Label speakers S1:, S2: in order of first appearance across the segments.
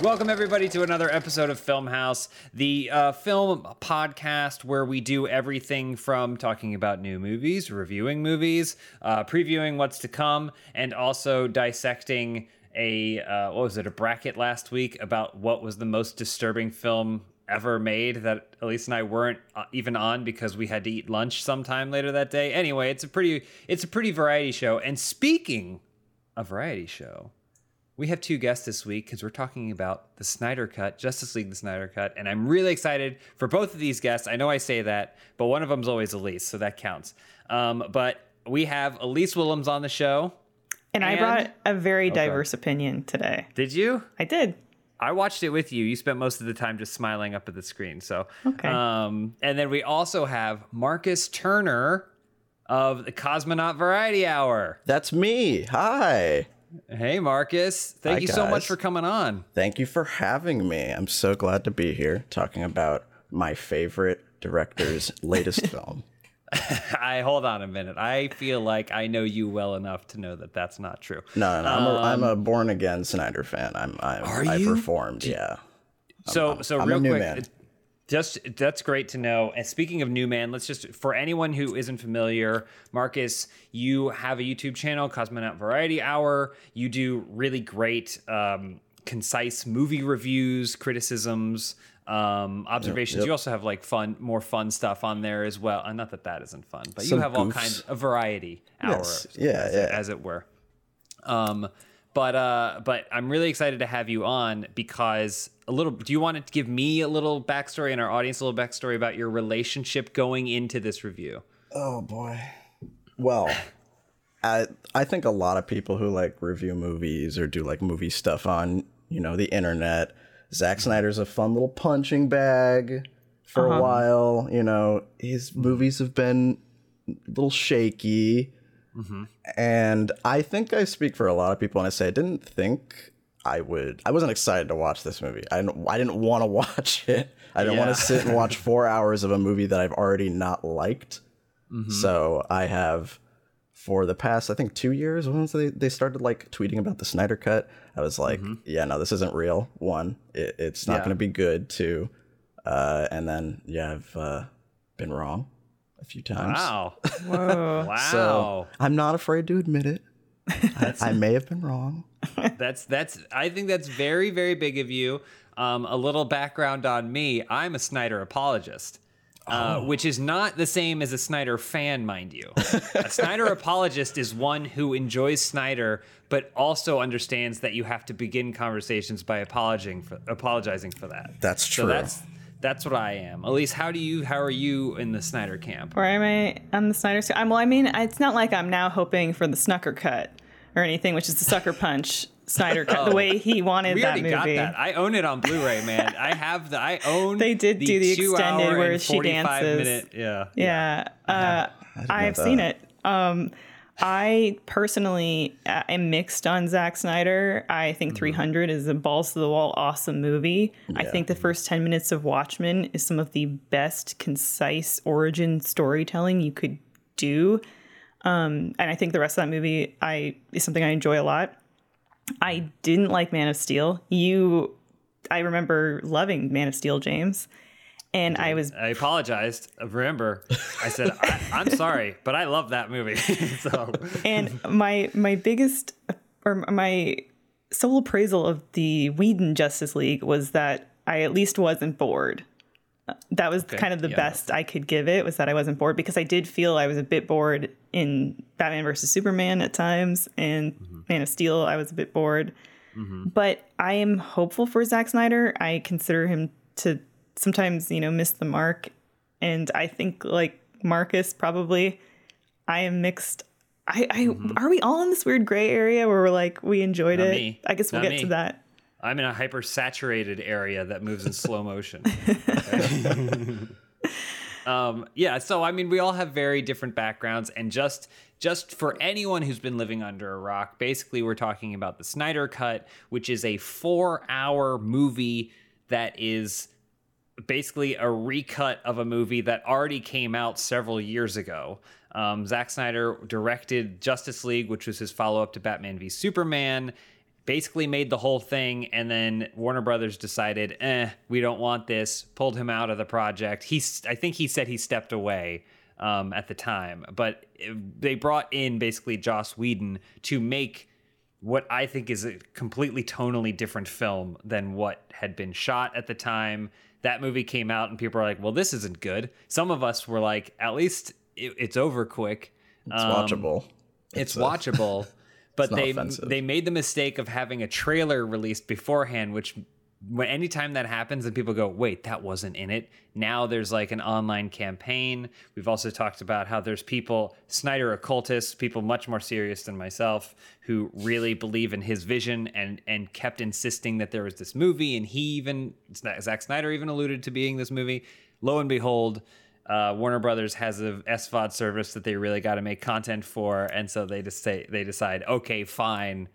S1: Welcome, everybody, to another episode of Filmhaus, the uh, film podcast where we do everything from talking about new movies, reviewing movies, uh, previewing what's to come, and also dissecting a uh, what was it a bracket last week about what was the most disturbing film ever made that Elyse and I weren't uh, even on because we had to eat lunch sometime later that day. Anyway, it's a pretty it's a pretty variety show. And speaking of variety show, we have two guests this week because we're talking about the Snyder Cut, Justice League, the Snyder Cut, and I'm really excited for both of these guests. I know I say that, but one of them's always Elyse, so that counts. Um, but we have Elyse Willems on the show.
S2: And, I brought a very diverse opinion today.
S1: Did you?
S2: I did.
S1: I watched it with you. You spent most of the time just smiling up at the screen. So,
S2: Okay.
S1: Um, and then we also have Marcus Turner of the Cosmonaut Variety Hour.
S3: That's me. Hi.
S1: Hey, Marcus. Thank
S3: Hi,
S1: you so much for coming on.
S3: Thank you for having me. I'm so glad to be here talking about my favorite director's latest film.
S1: I hold on a minute. I feel like I know you well enough to know that that's not true.
S3: No, no, no. I'm, a, I'm a born again Snyder fan. I'm, I'm
S1: Um, Are
S3: I've
S1: you?
S3: reformed. Yeah.
S1: So, so
S3: I'm
S1: real quick,
S3: man.
S1: Just that's great to know. And speaking of new man, let's just for anyone who isn't familiar, Marcus, you have a YouTube channel, Cosmonaut Variety Hour. You do really great, um, concise movie reviews, criticisms, um, observations.
S3: yep.
S1: You also have like fun, more fun stuff on there as well. Uh, not that that isn't fun, but you
S3: Some
S1: have all kinds of variety hour,
S3: Yes. Yeah,
S1: as,
S3: yeah.
S1: It, as it were. Um, but uh, but I'm really excited to have you on because a little. Do you want to give me a little backstory and our audience a little backstory about your relationship going into this review?
S3: Oh boy. Well, I I think a lot of people who like review movies or do like movie stuff on you know the internet. Zack Snyder's a fun little punching bag for a while. You know his movies have been a little shaky, and I think I speak for a lot of people when I say I didn't think I would. I wasn't excited to watch this movie. I didn't. I didn't want to watch it. I didn't want to sit and watch four hours of a movie that I've already not liked. So I have for the past I think two years once they, they started like tweeting about the Snyder cut, I was like, yeah, no, this isn't real. One, it, it's not
S1: Yeah.
S3: going to be good. Two, uh, and then yeah, I've uh, been wrong few times.
S1: Wow,
S2: Whoa.
S1: wow.
S3: So I'm not afraid to admit it. I, I may have been wrong.
S1: that's that's. I think that's very very big of you. Um, a little background on me. I'm a Snyder apologist. Uh, which is not the same as a Snyder fan, mind you. a Snyder apologist is one who enjoys Snyder, but also understands that you have to begin conversations by apologizing for apologizing for that.
S3: That's
S1: So
S3: true.
S1: that's that's what I am. Elyse, how do you how are you in the Snyder camp?
S2: Where am I on the Snyder? Sc- I'm, well, I mean, it's not like I'm now hoping for the Snucker cut or anything, which is the sucker punch Snyder cut, the way he wanted
S1: Oh. We
S2: that
S1: already
S2: movie.
S1: got that. I own it on Blu-ray, man. I have the I own
S2: They did do the extended where she dances.
S1: Minute, yeah.
S2: Yeah, uh, I've seen it. Um, I personally uh, am mixed on Zack Snyder. I think 300 is a balls to the wall awesome movie. I think the first 10 minutes of Watchmen is some of the best concise origin storytelling you could do. Um, and I think the rest of that movie I is something I enjoy a lot. I didn't like Man of Steel. You I remember loving Man of Steel, James. And I was
S1: I apologized. Remember, I said I, I'm sorry, but I love that movie. so
S2: and my my biggest or my sole appraisal of the Whedon Justice League was that I at least wasn't bored. That was kind of the
S1: yeah.
S2: best I could give it was that I wasn't bored because I did feel I was a bit bored in Batman versus Superman at times and mm-hmm. Man of Steel I was a bit bored. Mm-hmm. But I am hopeful for Zack Snyder. I consider him to sometimes, you know, miss the mark and I think like Marcus probably I am mixed. I, I are we all in this weird gray area where we're like we enjoyed
S1: Not
S2: it?
S1: me.
S2: I guess we'll
S1: Not
S2: get to that.
S1: I'm in a hyper saturated area that moves in slow motion. um, yeah, so I mean, we all have very different backgrounds, and just just for anyone who's been living under a rock, basically, we're talking about the Snyder Cut, which is a four-hour movie that is basically a recut of a movie that already came out several years ago. Um, Zack Snyder directed Justice League, which was his follow up to Batman v Superman. basically made the whole thing and then Warner Brothers decided, "Eh, we don't want this." Pulled him out of the project. He's I think he said he stepped away um, at the time, but they brought in basically Joss Whedon to make what I think is a completely tonally different film than what had been shot at the time. That movie came out and people were like, "Well, this isn't good." Some of us were like, "At least it, it's over quick."
S3: It's watchable.
S1: It's,
S3: uh,
S1: watchable, but
S3: not
S1: they
S3: offensive.
S1: they made the mistake of having a trailer released beforehand, which when anytime that happens and people go, wait, that wasn't in it. Now there's like an online campaign. We've also talked about how there's people, Snyder occultists, people much more serious than myself, who really believe in his vision and and kept insisting that there was this movie. And he even Zack Snyder even alluded to being this movie. Lo and behold, uh, Warner Brothers has a SVOD service that they really got to make content for, and so they just say they decide, okay, fine,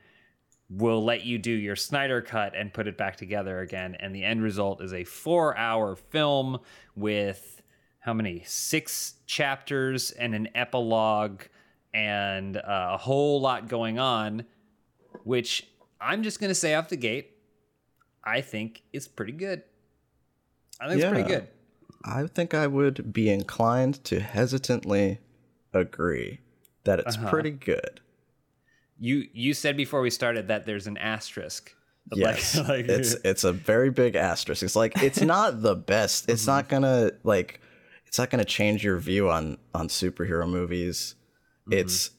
S1: we'll let you do your Snyder cut and put it back together again. And the end result is a four-hour film with how many? Six chapters and an epilogue, and uh, a whole lot going on, which I'm just gonna say off the gate, I think is pretty good. I think it's pretty good.
S3: I think I would be inclined to hesitantly agree that it's
S1: Uh-huh.
S3: pretty good.
S1: You you said before we started that there's an asterisk.
S3: Yes,
S1: like-
S3: it's it's a very big asterisk. It's like it's not the best. It's mm-hmm. not gonna like it's not gonna change your view on on superhero movies. Mm-hmm. It's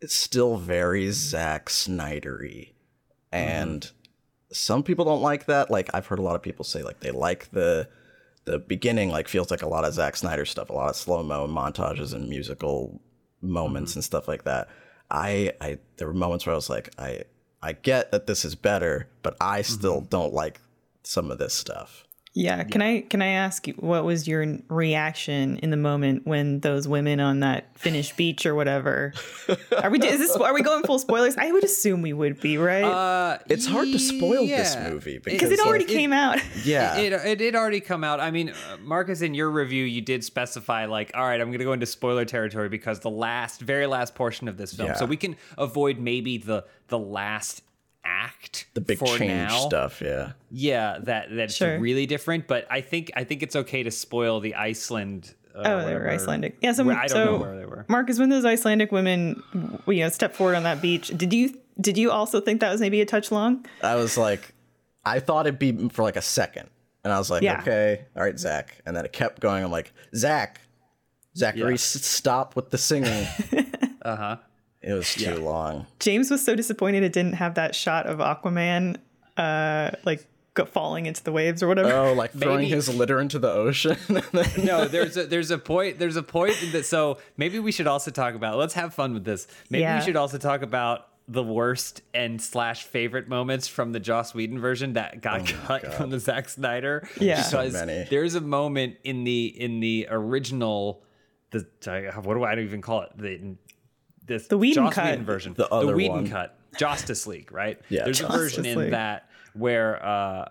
S3: it's still very Zack Snydery, mm-hmm. and some people don't like that. Like I've heard a lot of people say like they like the the beginning like feels like a lot of Zack Snyder stuff, a lot of slow mo montages and musical moments and stuff like that. I I there were moments where I was like I I get that this is better, but I still mm-hmm. don't like some of this stuff.
S2: Yeah, can I can I ask you what was your reaction in the moment when those women on that Finnish beach or whatever? Are we is this are we going full spoilers? I would assume we would be, right?
S1: Uh,
S3: It's hard to spoil this movie
S2: Because
S3: because
S2: it already
S3: like,
S2: came out.
S3: yeah.
S1: It, it did already come out. I mean, uh, Marcus, in your review, you did specify like, all right, I'm going to go into spoiler territory because the last, very last portion of this film,
S3: Yeah.
S1: so we can avoid maybe the the last act,
S3: the big
S1: for
S3: change
S1: now.
S3: stuff, yeah.
S1: Yeah, that that's
S2: Sure.
S1: really different. But I think I think it's okay to spoil the Iceland. Uh,
S2: Oh, they were Icelandic. Yeah, so,
S1: Where- I don't
S2: so
S1: know where they were.
S2: Marcus, when those Icelandic women, you know, step forward on that beach, did you did you also think that was maybe a touch long?
S3: I was like, I thought it'd be for like a second, and I was like,
S2: Yeah.
S3: okay, all right, Zack, and then it kept going. I'm like, Zack, Zachary,
S1: Yeah.
S3: s- stop with the singing.
S1: Uh huh.
S3: It was too long.
S2: James was so disappointed it didn't have that shot of Aquaman, uh, like falling into the waves or whatever.
S3: Oh, like throwing
S1: Maybe-
S3: his litter into the ocean.
S1: no, there's a there's a point there's a point that so maybe we should also talk about let's have fun with this. Maybe
S2: Yeah.
S1: we should also talk about the worst and slash favorite moments from the Joss Whedon version that got cut from the Zack Snyder.
S2: Yeah. So
S1: because
S3: many.
S1: there's a moment in the in the original the what do I even call it the this
S2: The Whedon
S1: Joss
S2: cut.
S1: Whedon version
S3: The other
S1: Whedon
S3: one.
S1: cut Justice League right
S3: Yeah,
S1: there's a
S3: Justice
S1: version in that where uh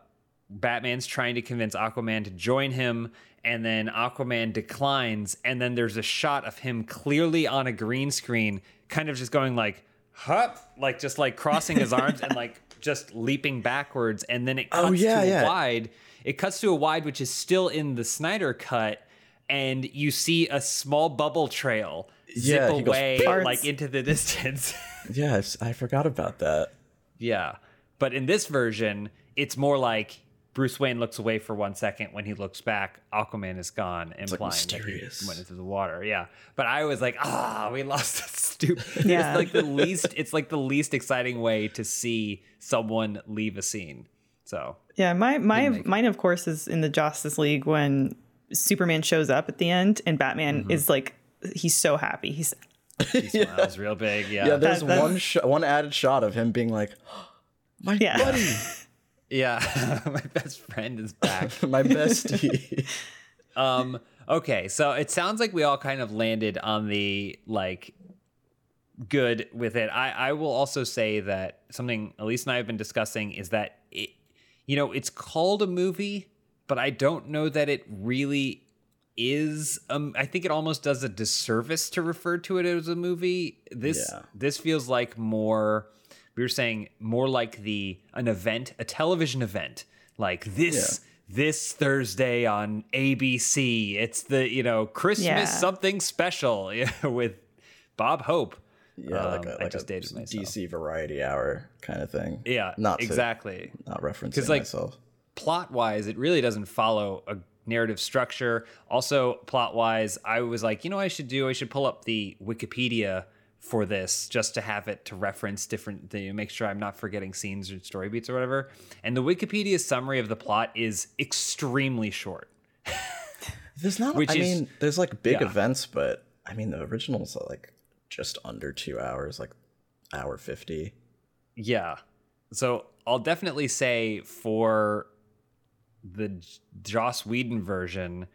S1: Batman's trying to convince Aquaman to join him, and then Aquaman declines, and then there's a shot of him clearly on a green screen, kind of just going like, hup, like just like crossing his arms and like just leaping backwards, and then it cuts
S3: Oh, yeah,
S1: to a wide. It cuts to a wide, which is still in the Snyder cut, and you see a small bubble trail zip
S3: Yeah, he goes,
S1: away
S2: Farts.
S1: like into the distance.
S3: yes, I forgot about that.
S1: Yeah. But in this version, it's more like Bruce Wayne looks away for one second. When he looks back, Aquaman is gone, implying that he
S3: mysterious.
S1: went into the water. Yeah. But I was like, ah, we lost a stupid.
S2: Yeah.
S1: It's like the least. It's like the least exciting way to see someone leave a scene. So
S2: Yeah, my my mine of course is in the Justice League when Superman shows up at the end and Batman
S1: Mm-hmm.
S2: is like he's so happy. He's
S1: he smiles real big. Yeah.
S3: Yeah, there's
S2: That- that's-
S3: one sh- one added shot of him being like, "My
S2: Yeah.
S3: buddy,
S1: Yeah. My best friend is back.
S3: my bestie."
S1: Um, okay, so it sounds like we all kind of landed on the like good with it. I, I will also say that something Elyse and I have been discussing is that it, you know, it's called a movie, but I don't know that it really is. Um, I think it almost does a disservice to refer to it as a movie. This
S3: Yeah.
S1: this feels like more We were saying more like the an event, a television event, like this this Thursday on ABC. It's the you know Christmas
S2: Yeah.
S1: something special with Bob Hope.
S3: Yeah, like
S1: Um,
S3: a
S1: I
S3: like
S1: just
S3: a
S1: dated myself.
S3: DC Variety Hour kind of thing.
S1: Yeah,
S3: not to,
S1: exactly.
S3: not referencing
S1: like,
S3: myself.
S1: plot wise, it really doesn't follow a narrative structure. Also, plot wise, I was like, you know, what I should do. I should pull up the Wikipedia for this just to have it to reference different, to make sure I'm not forgetting scenes or story beats or whatever. And the Wikipedia summary of the plot is extremely short.
S3: There's not.
S1: which
S3: I
S1: is-
S3: mean, there's like big
S1: yeah.
S3: events, but I mean, the original's like just under two hours, like hour fifty.
S1: Yeah. So I'll definitely say for the Joss Whedon version,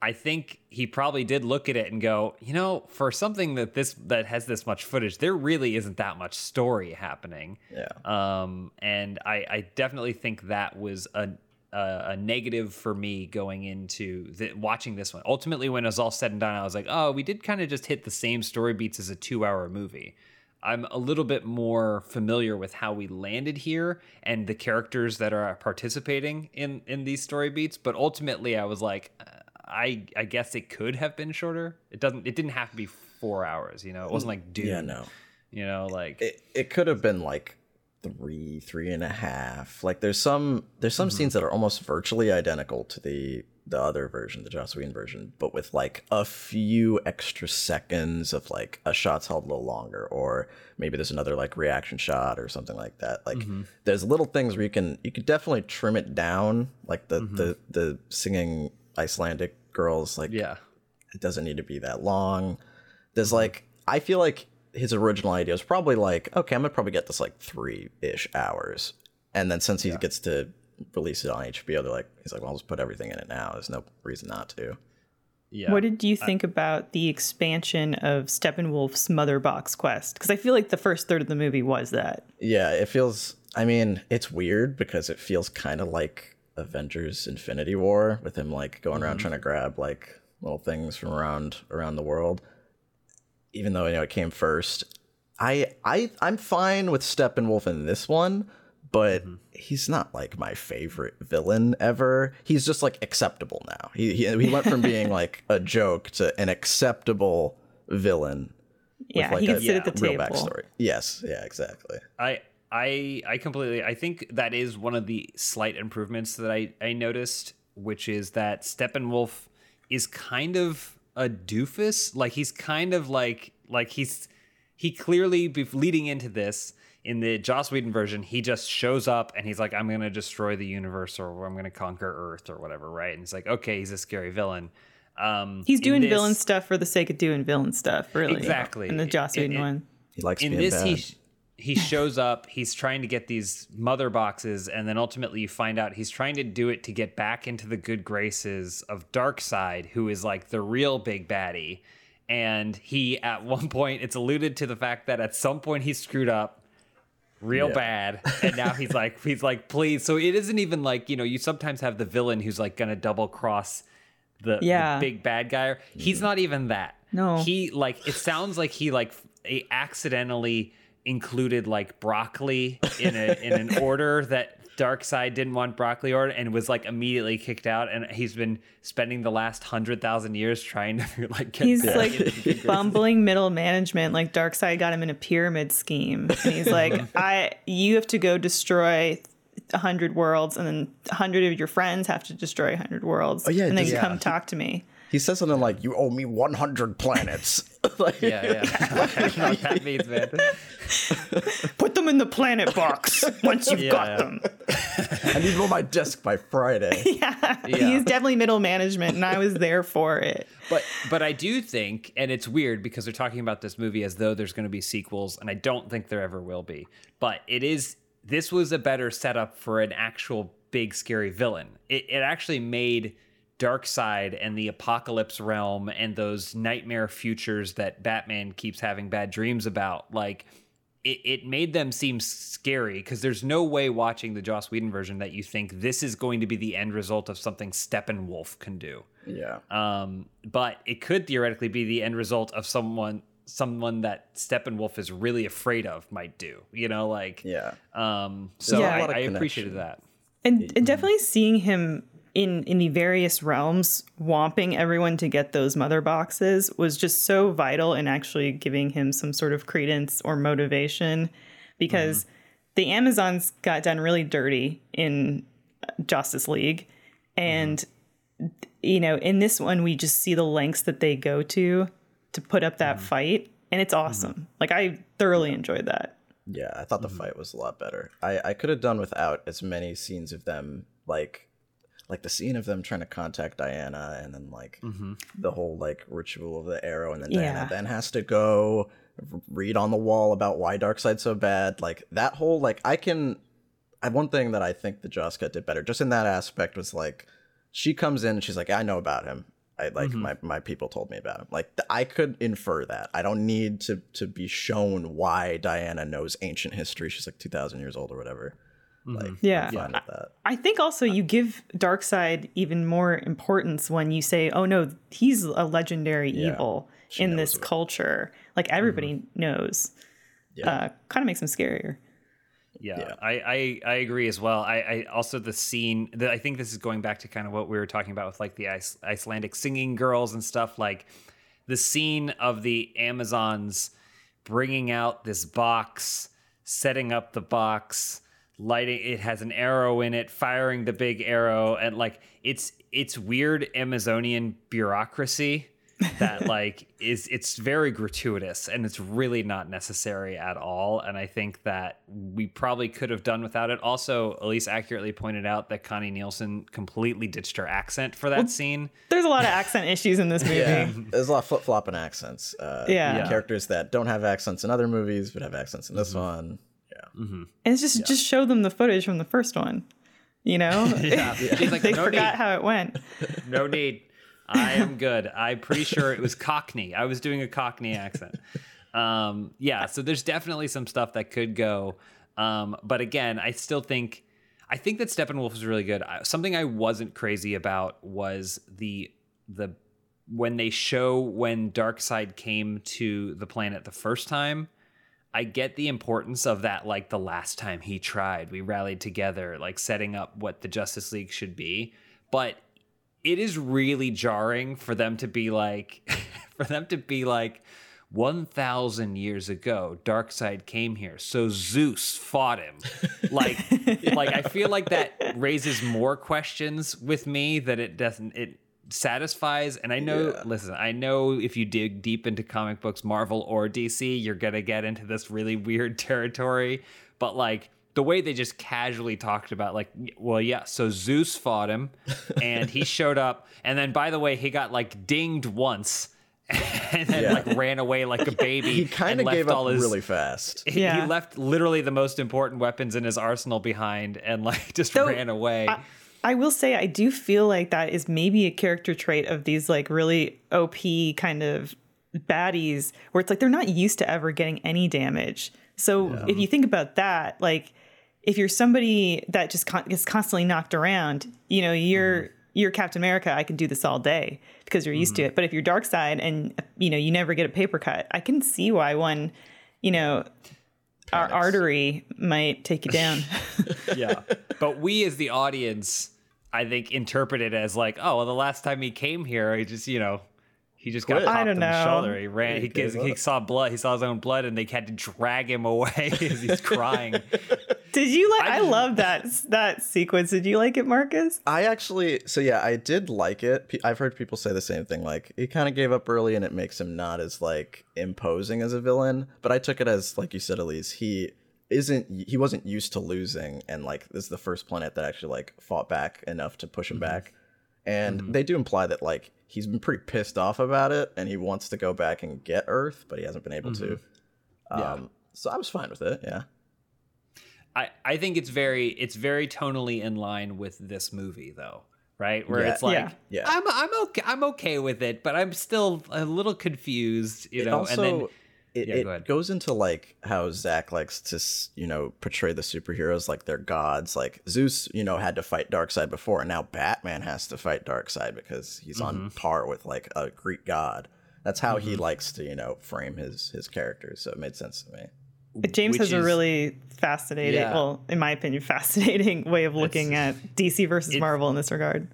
S1: I think he probably did look at it and go, you know, for something that this that has this much footage, there really isn't that much story happening.
S3: Yeah.
S1: Um, and I, I definitely think that was a a, a negative for me going into the, watching this one. Ultimately, when it was all said and done, I was like, oh, we did kind of just hit the same story beats as a two hour movie. I'm a little bit more familiar with how we landed here and the characters that are participating in in these story beats. But ultimately, I was like, uh, I I guess it could have been shorter. It doesn't. It didn't have to be four hours. You know, it wasn't like Dune.
S3: Yeah, no.
S1: You know, like
S3: It it could have been like three, three and a half. Like there's some there's
S1: Mm-hmm.
S3: some scenes that are almost virtually identical to the the other version, the Joss Whedon version, but with like a few extra seconds of like a shot's held a little longer, or maybe there's another like reaction shot or something like that. Like
S1: Mm-hmm.
S3: there's little things where you can you could definitely trim it down, like the the the singing Icelandic girls, like
S1: Mm-hmm. yeah.
S3: it doesn't need to be that long. There's like I feel like his original idea was probably like, okay, I'm gonna probably get this like three ish hours, and then since he gets to release it on HBO, they're like, he's like, well, I'll just put everything in it now. There's no reason not to.
S1: Yeah.
S2: What did you think about the expansion of Steppenwolf's Mother Box quest? Because I feel like the first third of the movie was that.
S3: Yeah, it feels. I mean, it's weird because it feels kind of like Avengers: Infinity War with him like going around mm-hmm. trying to grab like little things from around around the world. Even though you know it came first, I I I'm fine with Steppenwolf in this one, but mm-hmm. he's not like my favorite villain ever. He's just like acceptable now. He he, he went from being like a joke to an acceptable villain. with,
S2: Yeah,
S3: like,
S2: he can
S3: a
S2: sit at the
S3: real
S2: table.
S3: backstory. Yes, yeah, exactly.
S1: I I I completely I think that is one of the slight improvements that I I noticed, which is that Steppenwolf is kind of a doofus. Like he's kind of like like he's he clearly be leading into this in the Joss Whedon version, he just shows up and he's like, I'm gonna destroy the universe or I'm gonna conquer Earth or whatever, right? And it's like, okay, he's a scary villain. Um,
S2: He's doing
S1: this-
S2: villain stuff for the sake of doing villain stuff, really.
S1: Exactly.
S2: In the Joss
S1: It-
S2: Whedon
S1: it-
S2: one.
S3: He likes
S1: in
S3: being
S1: this
S3: bad.
S1: he he shows up he's trying to get these mother boxes and then ultimately you find out he's trying to do it to get back into the good graces of darkseid who is like the real big baddie and he at one point it's alluded to the fact that at some point he screwed up real
S3: Yeah.
S1: bad. And now he's like he's like please. So it isn't even like you know you sometimes have the villain who's like gonna double cross the, the big bad guy. He's mm-hmm. not even that.
S2: No.
S1: he like it sounds like he like a- accidentally included like broccoli in a in an order that Darkseid didn't want broccoli order and was like immediately kicked out and he's been spending the last hundred thousand years trying to like get
S2: He's like
S1: into the good graces.
S2: bumbling middle management. Like Darkseid got him in a pyramid scheme, and he's like, "I, you have to go destroy a hundred worlds, and then a hundred of your friends have to destroy a hundred worlds.
S3: Oh, yeah,
S2: and then
S3: does-
S2: come
S1: yeah.
S2: talk to me."
S3: He says something like, "You owe me 100 planets." like,
S1: yeah yeah I don't know what that means man
S2: Put them in the planet box once you've
S1: Yeah,
S2: got
S1: yeah.
S2: them.
S3: I need them on my desk by Friday.
S2: yeah. he's definitely middle management, and I was there for it.
S1: but but I do think, and it's weird because they're talking about this movie as though there's going to be sequels, and I don't think there ever will be. But it is. This was a better setup for an actual big scary villain. It it actually made Darkseid and the Apokolips realm and those nightmare futures that Batman keeps having bad dreams about like. It, it made them seem scary because there's no way watching the Joss Whedon version that you think this is going to be the end result of something Steppenwolf can do.
S3: Yeah.
S1: Um, but it could theoretically be the end result of someone someone that Steppenwolf is really afraid of might do. You know, like
S3: Yeah.
S1: Um, so
S2: Yeah.
S1: I,
S2: A
S3: lot of
S1: I appreciated that.
S2: And, and definitely seeing him in in the various realms womping everyone to get those mother boxes was just so vital in actually giving him some sort of credence or motivation because mm-hmm. the Amazons got done really dirty in uh, Justice League. And mm-hmm. you know in this one we just see the lengths that they go to to put up that mm-hmm. fight. And it's awesome. Like I thoroughly enjoyed that.
S3: Yeah, I thought the fight was a lot better. I, I could have done without as many scenes of them like like the scene of them trying to contact Diana and then like mm-hmm. the whole like ritual of the arrow and then Diana
S2: Yeah.
S3: then has to go read on the wall about why Darkseid's so bad. Like that whole like I can I one thing that I think the Joss cut did better just in that aspect was like she comes in and she's like I know about him. I like mm-hmm. my, my people told me about him. Like th- I could infer that. I don't need to to be shown why Diana knows ancient history. She's like two thousand years old or whatever. Like
S2: Yeah.
S3: I'm fine with that.
S2: I think also you give Darkseid even more importance when you say, "Oh no, he's a legendary evil in this
S3: of it.
S2: culture." Like everybody knows.
S3: Yeah.
S2: Uh, kind of makes him scarier.
S1: Yeah,
S3: Yeah.
S1: I, I I agree as well. I, I also the scene that I think this is going back to kind of what we were talking about with like the Ice, Icelandic singing girls and stuff. Like the scene of the Amazons bringing out this box, setting up the box, lighting. It has an arrow in it, firing the big arrow, and like it's it's weird Amazonian bureaucracy that like is it's very gratuitous and it's really not necessary at all and i think that we probably could have done without it also elyse accurately pointed out that connie nielsen completely ditched her accent for that scene
S2: There's a lot of accent issues in this movie.
S3: Yeah, there's a lot of flip flopping accents. Uh,
S2: Yeah.
S1: Yeah.
S3: characters that don't have accents in other movies but have accents in this one. Yeah,
S2: And it's just just show them the footage from the first one. You know?
S1: yeah. Like
S2: they
S1: no
S2: forgot
S1: need.
S2: how it went.
S1: no need. I am good. I'm pretty sure it was cockney. I was doing a cockney accent. Um yeah so there's definitely some stuff that could go. Um but again i still think i think that steppenwolf is really good. I- something i wasn't crazy about was the the when they show when darkseid came to the planet the first time I get the importance of that, like the last time he tried, we rallied together, like setting up what the Justice League should be. But it is really jarring for them to be like, for them to be like, 1000 years ago darkseid came here so zeus fought him like like i feel like that raises more questions with me that it doesn't it satisfies and i know
S3: Yeah.
S1: listen i know if you dig deep into comic books marvel or dc you're gonna get into this really weird territory but like the way they just casually talked about like well yeah so zeus fought him and he showed up and then by the way he got like dinged once and then
S3: Yeah.
S1: like ran away like a baby
S3: he kind of
S1: left
S3: gave up
S1: all his
S3: really fast.
S1: he,
S2: Yeah.
S1: he left literally the most important weapons in his arsenal behind and like just
S2: Though,
S1: ran away
S2: I will say I do feel like that is maybe a character trait of these like really OP kind of baddies where it's like they're not used to ever getting any damage. So if you think about that, like if you're somebody that just con- gets constantly knocked around, you know, you're mm-hmm. you're Captain America, I can do this all day because you're used to mm-hmm. it. But if you're Darkseid and you know, you never get a paper cut, I can see why one, you know, our artery might take you down.
S1: yeah but we as the audience i think interpreted as like oh well the last time he came here he just you know he just got
S3: Quit.
S1: popped
S2: I
S1: on
S2: don't
S1: the
S2: know.
S1: shoulder he ran he,
S3: gave
S1: he saw blood he saw his own blood and they had to drag him away as he's crying
S2: Did you like?
S1: I
S2: I, love that that sequence. Did you like it, Marcus?
S3: I actually, so yeah, I did like it. I've heard people say the same thing. Like he kind of gave up early, and it makes him not as like imposing as a villain. But I took it as, like you said, Elyse, he isn't. He wasn't used to losing, and like this is the first planet that actually like fought back enough to push him mm-hmm. back. And mm-hmm. they do imply that like he's been pretty pissed off about it, and he wants to go back and get Earth, but he hasn't been able to. Mm-hmm.
S1: Um, yeah.
S3: Um, so I was fine with it. Yeah.
S1: I, I think it's very it's very tonally in line with this movie though right where
S3: Yeah.
S1: it's like
S2: Yeah.
S3: Yeah.
S1: I'm I'm okay I'm okay with it but I'm still a little confused you
S3: It
S1: know
S3: also,
S1: and then
S3: it,
S1: Yeah,
S3: it
S1: go
S3: goes into like how Zack likes to, you know, portray the superheroes like they're gods. Like Zeus, you know, had to fight Darkseid before, and now Batman has to fight Darkseid because he's on
S1: Mm-hmm.
S3: par with like a Greek god. That's how he likes to, you know, frame his his characters. So it made sense to me.
S2: But James
S1: Which
S2: has a really fascinating,
S1: Yeah.
S2: well, in my opinion, fascinating way of looking at DC versus
S1: it-
S2: Marvel in this regard.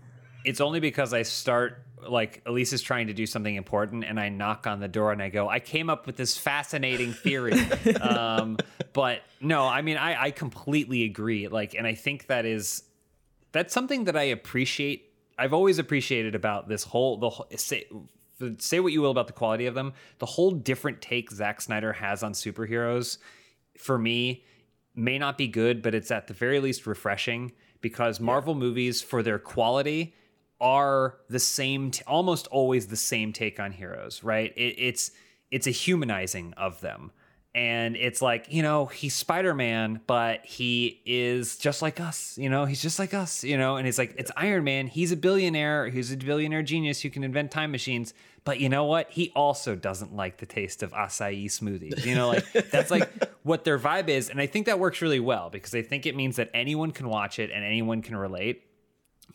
S1: it's only because I start like Elyse is trying to do something important and I knock on the door and I go, I came up with this fascinating theory. um, but no, I mean, I, I completely agree. Like, and I think that is, that's something that I appreciate. I've always appreciated about this whole, the whole, say, say what you will about the quality of them. The whole different take Zack Snyder has on superheroes for me may not be good, but it's at the very least refreshing because Marvel movies, for their quality, are the same, t- almost always the same take on heroes, right? It, it's it's a humanizing of them, and it's like you know he's Spider Man, but he is just like us, you know, he's just like us, you know, and it's like it's Iron Man, he's a billionaire, he's a billionaire genius who can invent time machines, but you know what? He also doesn't like the taste of acai smoothies, you know, like that's like what their vibe is, and I think that works really well because I think it means that anyone can watch it and anyone can relate.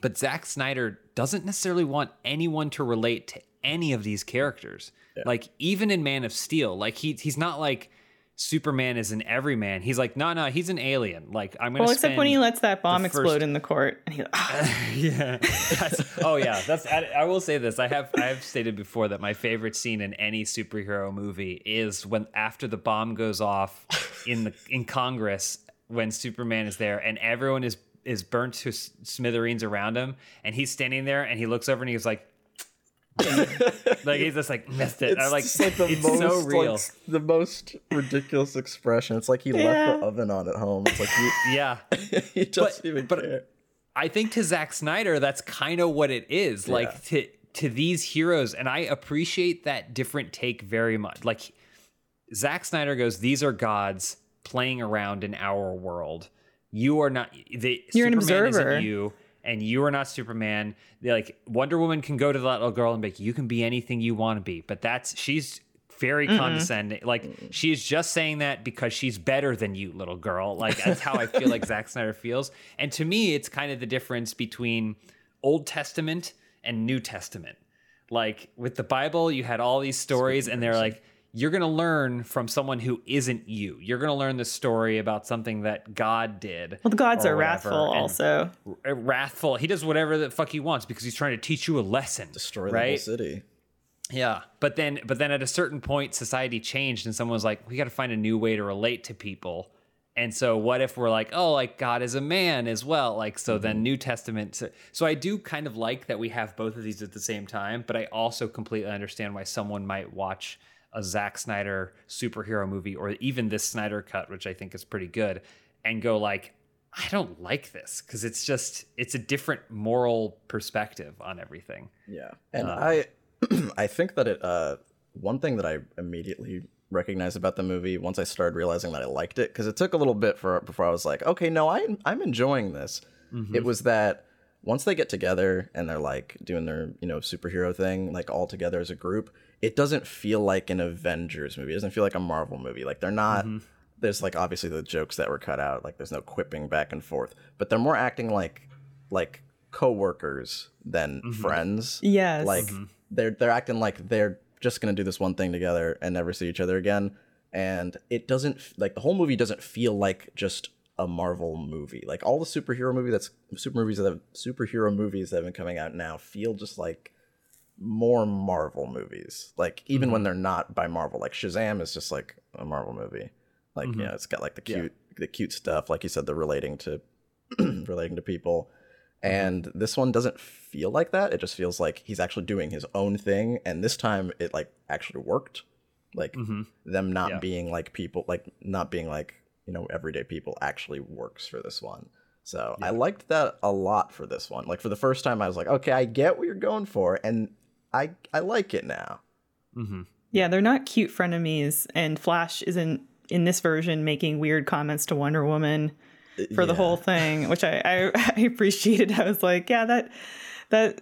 S1: But Zack Snyder doesn't necessarily want anyone to relate to any of these characters. Like even in Man of Steel, like he he's not like Superman is an everyman. He's like, no, no, he's an alien. Like I'm gonna.
S2: Well, except when he lets that bomb
S1: the
S2: explode in the court. And he, ah,
S1: yeah. That's, oh yeah. That's. I, I will say this. I have. I have stated before that my favorite scene in any superhero movie is when after the bomb goes off in the in Congress when Superman is there and everyone is is burnt to smithereens around him and he's standing there and he looks over and he's like. like he's just like missed it. I'm like,
S3: like the
S1: it's
S3: most
S1: so real.
S3: like, the most ridiculous expression. It's like he
S2: Yeah.
S3: left the oven on at home. It's like
S1: yeah.
S3: he, he doesn't
S1: But-
S3: even
S1: but-
S3: care.
S1: I think to Zack Snyder, that's kind of what it is. Like to to these heroes, and I appreciate that different take very much. Like Zack Snyder goes, "These are gods playing around in our world. You are not. The
S2: You're an
S1: Superman
S2: observer.
S1: Isn't you and you are not Superman. They're like Wonder Woman can go to that little girl and be like, you can be anything you want to be. But that's she's very mm-hmm. condescending. Like she's just saying that because she's better than you, little girl. Like that's how I feel like Zack Snyder feels. And to me, it's kind of the difference between Old Testament and New Testament. Like with the Bible, you had all these stories, and they're like, you're going to learn from someone who isn't you. You're going to learn the story about something that God did.
S2: well, the gods are
S1: whatever,
S2: wrathful
S1: and-
S2: also.
S1: r- eh, wrathful. He does whatever the fuck he wants because he's trying to teach you a lesson.
S3: Destroy the whole
S1: right?
S3: city.
S1: Yeah, but then but then at a certain point, society changed, and someone was like, "We got to find a new way to relate to people." And so, what if we're like, "Oh, like God is a man as well"? Like, so then mm-hmm. New Testament. So, so I do kind of like that we have both of these at the same time, but I also completely understand why someone might watch a Zack Snyder superhero movie or even this Snyder cut, which I think is pretty good, and go like, I don't like this because it's just it's a different moral perspective on everything.
S3: Yeah, and I, I think that it. Uh, one thing that I immediately recognized about the movie once I started realizing that I liked it, because it took a little bit for before I was like, okay, no, I I'm enjoying this. It was that once they get together and they're like doing their you know superhero thing, like all together as a group, it doesn't feel like an Avengers movie. It doesn't feel like a Marvel movie. Like they're not. Mm-hmm. There's like obviously the jokes that were cut out. Like there's no quipping back and forth, but they're more acting like like co-workers than mm-hmm. friends.
S2: Yes.
S3: Like mm-hmm. they're they're acting like they're just gonna do this one thing together and never see each other again. And it doesn't like the whole movie doesn't feel like just a Marvel movie. Like all the superhero movie that's super movies that have superhero movies that have been coming out now feel just like more Marvel movies. Like even when mm-hmm. they're not by Marvel. Like Shazam is just like a Marvel movie. Like mm-hmm. yeah, it's got like the cute the cute stuff, like you said, the relating to relating to people. Mm-hmm. And this one doesn't feel like that. It just feels like he's actually doing his own thing. And this time it like actually worked. Like them not
S1: Yeah.
S3: being like people like not being like, you know, everyday people actually works for this one. So I liked that a lot for this one. Like for the first time I was like, okay, I get what you're going for and I I like it now. Mm-hmm.
S2: Yeah, they're not cute frenemies, and Flash isn't in this version making weird comments to Wonder Woman uh, for the whole thing, which I, I I appreciated. I was like, yeah, that that.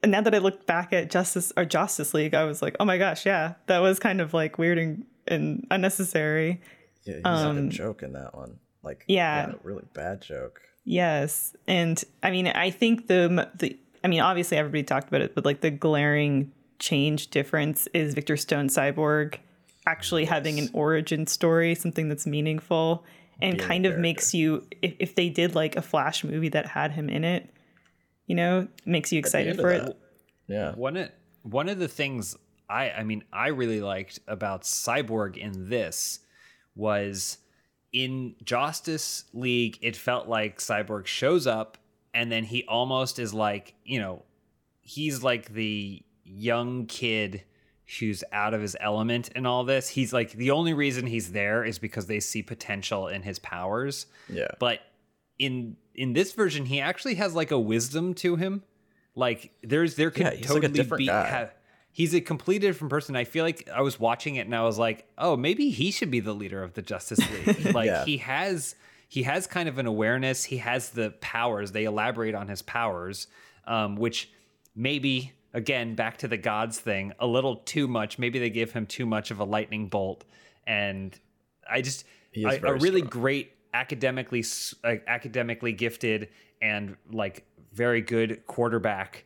S2: And now that I look back at Justice or Justice League, I was like, oh my gosh, yeah, that was kind of like weird and, and unnecessary.
S3: Yeah, he's like a um, joke in that one. Like
S2: yeah.
S3: a really bad joke.
S2: Yes, and I mean, I think the the I mean, obviously everybody talked about it, but like the glaring change difference is Victor Stone Cyborg actually having an origin story, something that's meaningful and
S3: Being
S2: kind of
S3: character.
S2: makes you if, if they did like a Flash movie that had him in it, you know, makes you excited for
S3: that.
S2: it.
S3: Yeah.
S1: One of, one of the things I I mean I really liked about Cyborg in this was in Justice League it felt like Cyborg shows up and then he almost is like, you know, he's like the young kid who's out of his element in all this. He's like the only reason he's there is because they see potential in his powers
S3: Yeah.
S1: but in in this version he actually has like a wisdom to him like there's there could
S3: Yeah, like
S1: totally
S3: different
S1: be ha- he's a completely different person i feel like i was watching it and i was like oh maybe he should be the leader of the justice league like
S3: Yeah.
S1: he has he has kind of an awareness. He has the powers. They elaborate on his powers um, which maybe again back to the gods thing a little too much. Maybe they give him too much of a lightning bolt. And i just I- a really
S3: strong.
S1: great academically uh, academically gifted and like very good quarterback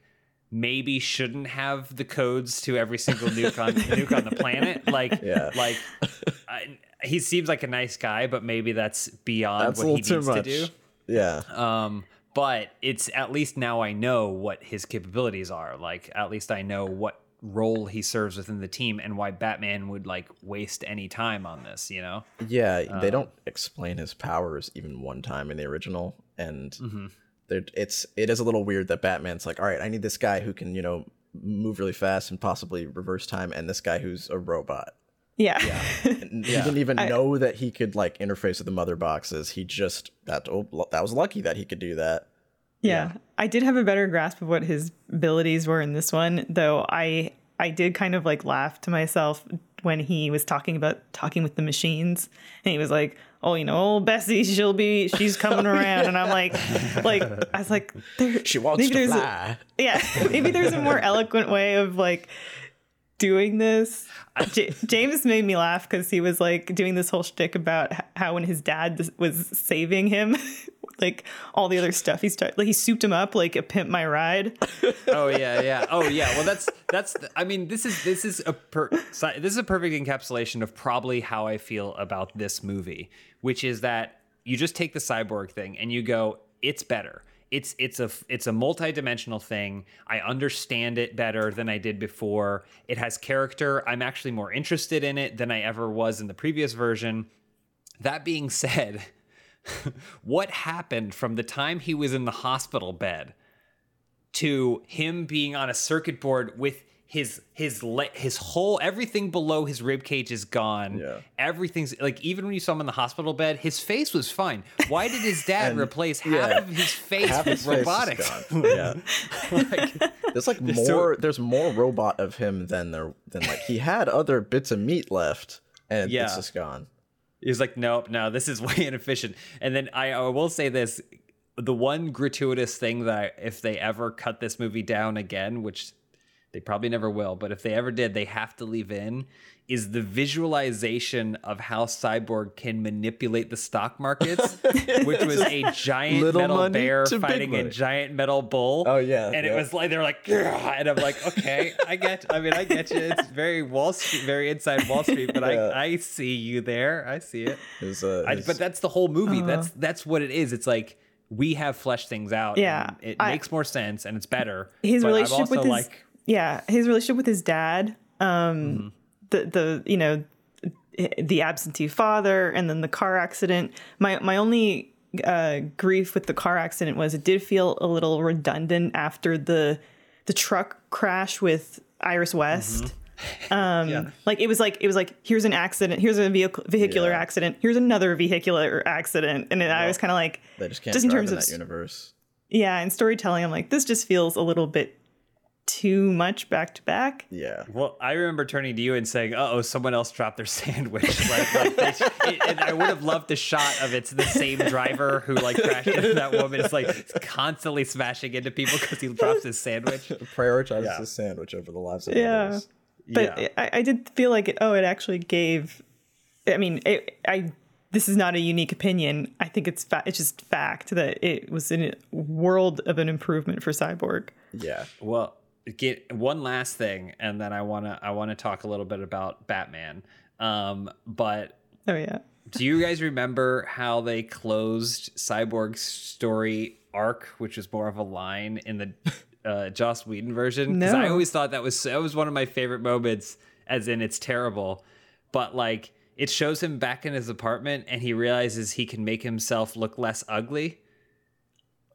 S1: maybe shouldn't have the codes to every single nuke on nuke on the planet like
S3: Yeah.
S1: like I, he seems like a nice guy but maybe that's beyond
S3: That's
S1: what he needs
S3: too
S1: to do
S3: Yeah.
S1: um but it's at least now i know what his capabilities are like at least i know what role he serves within the team and why batman would like waste any time on this you know
S3: Yeah,
S1: Um,
S3: they don't explain his powers even one time in the original, and
S1: Mm-hmm.
S3: It's it is a little weird that Batman's like, all right, I need this guy who can you know move really fast and possibly reverse time, and this guy who's a robot.
S2: Yeah.
S3: And He didn't even know that he could like interface with the mother boxes. He just that oh, that was lucky that he could do that.
S2: Yeah. I did have a better grasp of what his abilities were in this one, though I I did kind of like laugh to myself when he was talking about talking with the machines and he was like, "Oh, you know, old Bessie, she'll be she's coming oh, around." And I'm like like I was like, there,
S3: She wants
S2: maybe
S3: to
S2: there's a- yeah, maybe there's a more eloquent way of like doing this. J- James made me laugh because he was like doing this whole shtick about how when his dad was saving him, like all the other stuff. He started, like he souped him up like a pimp my ride.
S1: oh yeah yeah. Oh yeah. Well that's that's i mean this is this is a per, this is a perfect encapsulation of probably how i feel about this movie which is that you just take the cyborg thing and you go it's better. It's it's a it's a multi-dimensional thing. I understand it better than i did before. It has character. I'm actually more interested in it than i ever was in the previous version. That being said what happened from the time he was in the hospital bed to him being on a circuit board with his his le- his whole everything below his rib cage is gone.
S3: Yeah.
S1: Everything's like even when you saw him in the hospital bed, his face was fine. Why did his dad replace half
S3: yeah.
S1: of his face
S3: Half
S1: with
S3: his face
S1: robotics?
S3: Yeah.
S1: Like,
S3: There's like
S1: so-
S3: more. there's more robot of him than there than like he had other bits of meat left, and
S1: Yeah.
S3: it's just gone.
S1: He was like, nope, no, this is way inefficient. And then I, I will say this the one gratuitous thing that I, if they ever cut this movie down again, which they probably never will, but if they ever did, they have to leave in is the visualization of how Cyborg can manipulate the stock markets, which was a giant
S3: Little
S1: metal bear fighting a giant metal bull.
S3: Oh, yeah,
S1: and it was like they're like, "Grr," and I'm like, okay, I get. I mean, I get you. It's very Wall Street, very inside Wall Street, but
S3: Yeah.
S1: I I see you there. I see it.
S3: His, uh,
S1: I, but that's the whole movie. That's that's what it is. It's like we have fleshed things out.
S2: Yeah,
S1: and it
S2: I-
S1: makes more sense and it's better.
S2: His
S1: but I've
S2: relationship with his
S1: like
S2: yeah, his relationship with his dad, um,
S1: Mm-hmm.
S2: the the you know the absentee father, and then the car accident. My my only uh, grief with the car accident was it did feel a little redundant after the the truck crash with Iris West.
S1: Mm-hmm.
S2: Um,
S1: Yeah.
S2: like it was like it was like here's an accident, here's a vehicle vehicular
S3: Yeah.
S2: accident, here's another vehicular accident, and I was kind of like,
S3: they just can't
S2: just in terms
S3: in
S2: of
S3: that universe.
S2: yeah, and storytelling, I'm like, this just feels a little bit too much back to back.
S3: Yeah.
S1: well, I remember turning to you and saying, "Uh oh, someone else dropped their sandwich." like, like they, it, and I would have loved the shot of it's the same driver who like crashed into that woman. It's like constantly smashing into people because he drops his sandwich.
S3: Prioritizes
S1: Yeah.
S3: his sandwich over the lives of
S2: Yeah.
S3: others.
S2: But
S1: yeah.
S2: I, I did feel like it, oh, it actually gave. I mean, it, I this is not a unique opinion. I think it's fa- it's just fact that it was in a world of an improvement for Cyborg.
S3: Yeah.
S1: Well, get one last thing, and then I wanna I wanna talk a little bit about Batman. Um, but
S2: Oh yeah.
S1: do you guys remember how they closed Cyborg's story arc, which was more of a line in the uh, Joss Whedon version? Because I always thought that was that was one of my favorite moments. As in, it's terrible, but like it shows him back in his apartment, and he realizes he can make himself look less ugly.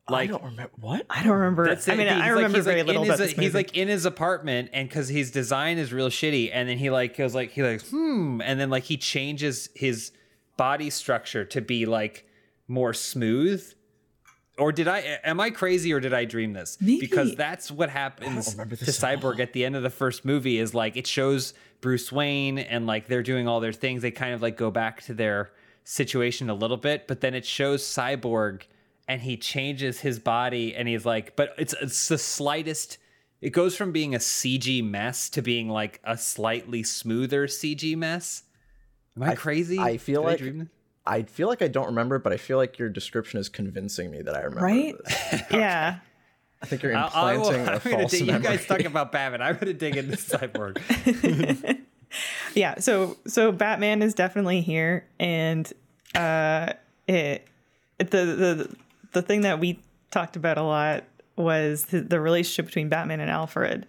S1: Like
S3: I don't remember what.
S2: I don't remember.
S1: that's
S2: I mean,
S1: He's
S2: I
S1: like-
S2: remember
S1: he's
S2: very
S1: like
S2: little
S1: in
S2: about
S1: his, He's like in his apartment, and because his design is real shitty, and then he like goes like he like hmm, and then like he changes his body structure to be like more smooth. Or did I? Am I crazy, or did I dream this?
S2: Maybe.
S1: Because that's what happens to Cyborg at the end of the first movie. Is like it shows Bruce Wayne, and like they're doing all their things. They kind of like go back to their situation a little bit, but then it shows Cyborg and he changes his body and he's like, but it's it's the slightest. It goes from being a CG mess to being like a slightly smoother CG mess. Am I, crazy?
S3: I feel
S1: Did
S3: like
S1: dream?
S3: I feel like I don't remember, but I feel like your description is convincing me that I remember.
S2: right?
S3: This.
S2: Yeah.
S3: I think you're
S1: I- I will-
S3: implanting a
S1: I'm
S3: false
S1: dig- you guys talk about Batman. I'm gonna dig into Cyborg.
S2: yeah so so batman is definitely here and uh it, it the the the thing that we talked about a lot was the, relationship between batman and alfred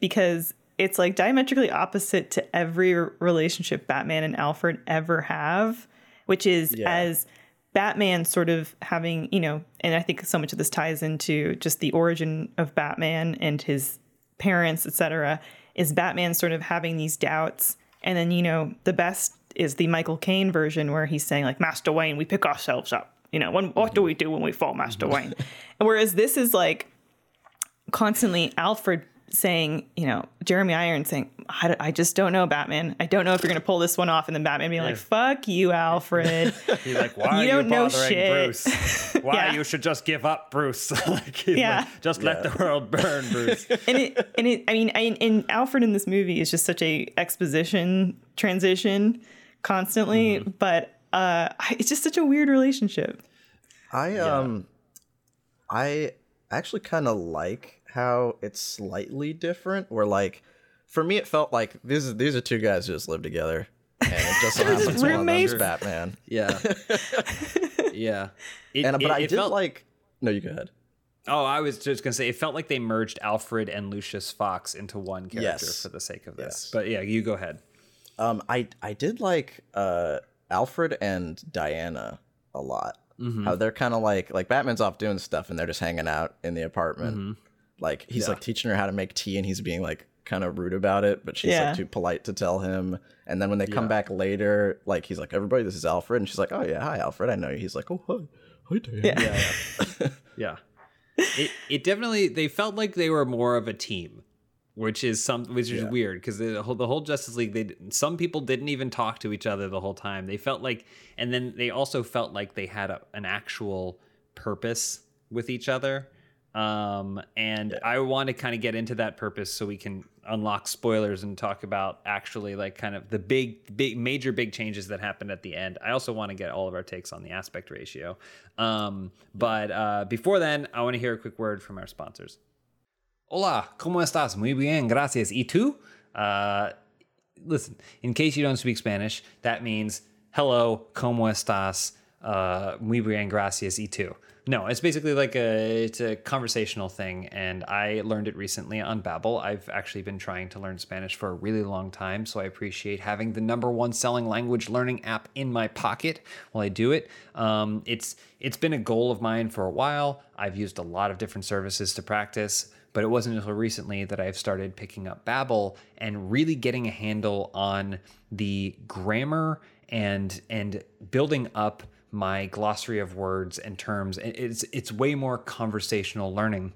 S2: because it's like diametrically opposite to every relationship batman and alfred ever have which is
S3: Yeah.
S2: as batman sort of having you know and i think so much of this ties into just the origin of batman and his parents, etc., is Batman sort of having these doubts. And then, you know, the best is the Michael Caine version where he's saying, like, Master Wayne, we pick ourselves up. You know, when, what do we do when we fall, Master mm-hmm. Wayne? Whereas this is like constantly Alfred saying, you know, Jeremy Irons saying, I, I just don't know, Batman. I don't know if you're going to pull this one off. And then Batman being like, fuck you, Alfred.
S1: He's like, why
S2: You
S1: are
S2: don't
S1: you
S2: know shit.
S1: Bruce? Why
S2: Yeah.
S1: you should just give up, Bruce? like,
S2: Yeah.
S1: like, just let the world burn, Bruce.
S2: and it and it I mean I, and Alfred in this movie is just such a exposition transition constantly mm-hmm. but uh it's just such a weird relationship
S3: I um I actually kind of like how it's slightly different where like for me it felt like these these are two guys who just live together and it just so
S2: just
S3: happens one of them is
S2: roommates.
S3: Batman.
S1: Yeah, yeah. It,
S3: And but
S1: it-
S3: I
S1: it
S3: did
S1: felt
S3: like no you go ahead.
S1: Oh, I was just gonna say it felt like they merged Alfred and Lucius Fox into one character
S3: Yes.
S1: for the sake of this.
S3: Yes.
S1: But yeah, you go ahead.
S3: Um I I did like uh Alfred and Diana a lot.
S1: Mm-hmm.
S3: How they're kind of like like Batman's off doing stuff and they're just hanging out in the apartment.
S1: Mm-hmm.
S3: Like he's like teaching her how to make tea and he's being like kind of rude about it, but she's
S2: Yeah.
S3: like too polite to tell him. And then when they come back later, like he's like, "Everybody, this is Alfred," and she's like, "Oh yeah, hi Alfred, I know you." He's like, "Oh hi, hi Diana."
S2: yeah,
S1: Yeah. it it definitely they felt like they were more of a team, which is some which is
S3: Yeah.
S1: weird because the whole the whole Justice League they some people didn't even talk to each other the whole time. They felt like and then they also felt like they had a, an actual purpose with each other. Um and I want to kind of get into that purpose so we can unlock spoilers and talk about actually like kind of the big big major big changes that happened at the end. I also want to get all of our takes on the aspect ratio. Um but uh before then, I want to hear a quick word from our sponsors. Hola, ¿cómo estás? Muy bien, gracias. ¿Y tú? Uh, listen, in case you don't speak Spanish, that means hello, ¿cómo estás? Uh, muy bien, gracias. ¿Y tú? No, it's basically like a it's a conversational thing, and I learned it recently on Babbel. I've actually been trying to learn Spanish for a really long time, so I appreciate having the number one selling language learning app in my pocket while I do it. Um, it's it's been a goal of mine for a while. I've used a lot of different services to practice but it wasn't until recently that I've started picking up Babbel and really getting a handle on the grammar and and building up my glossary of words and terms. It's it's way more conversational learning.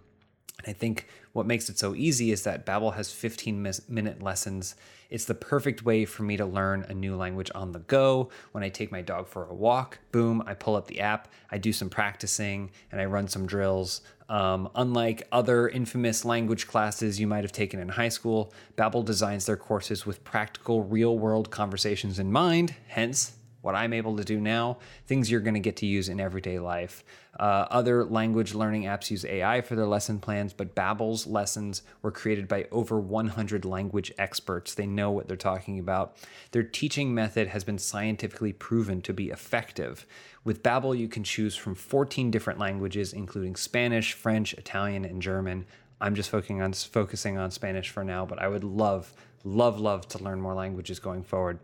S1: And I think what makes it so easy is that Babbel has 15 mis- minute lessons. It's the perfect way for me to learn a new language on the go. When I take my dog for a walk, boom, I pull up the app, I do some practicing, and I run some drills. Um, unlike other infamous language classes you might have taken in high school, Babbel designs their courses with practical, real-world conversations in mind. Hence, what I'm able to do now, things you're going to get to use in everyday life. Uh, other language learning apps use AI for their lesson plans, but Babbel's lessons were created by over 100 language experts. They know what they're talking about. Their teaching method has been scientifically proven to be effective. With Babbel, you can choose from 14 different languages, including Spanish, French, Italian, and German. I'm just focusing on focusing on Spanish for now, but I would love, love, love to learn more languages going forward.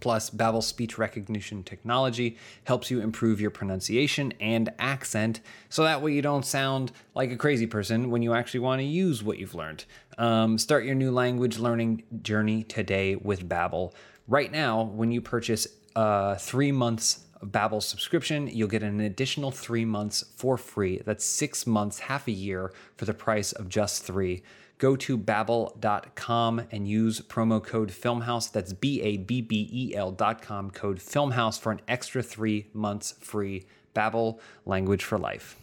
S1: Plus, Babbel's speech recognition technology helps you improve your pronunciation and accent, so that way you don't sound like a crazy person when you actually want to use what you've learned. Um, start your new language learning journey today with Babbel. Right now, when you purchase uh, three months of Babbel subscription, you'll get an additional three months for free. That's six months, half a year, for the price of just three go to babbel.com and use promo code filmhaus that's b-a-b-b-e-l.com code filmhaus for an extra three months free babbel language for life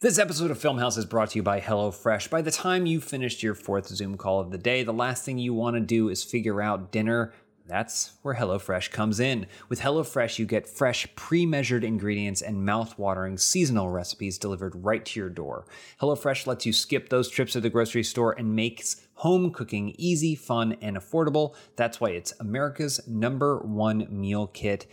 S1: this episode of Filmhaus is brought to you by HelloFresh. By the time you've finished your fourth Zoom call of the day, the last thing you want to do is figure out dinner that's where HelloFresh comes in. With HelloFresh, you get fresh, pre measured ingredients and mouth-watering seasonal recipes delivered right to your door. HelloFresh lets you skip those trips to the grocery store and makes home cooking easy, fun, and affordable. That's why it's America's number one meal kit.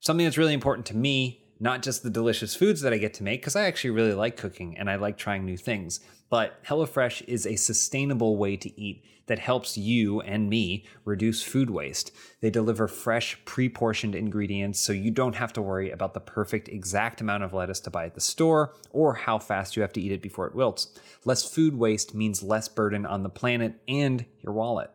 S1: Something that's really important to me not just the delicious foods that I get to make, because I actually really like cooking and I like trying new things, but HelloFresh is a sustainable way to eat that helps you and me reduce food waste. They deliver fresh, pre portioned ingredients so you don't have to worry about the perfect exact amount of lettuce to buy at the store or how fast you have to eat it before it wilts. Less food waste means less burden on the planet and your wallet.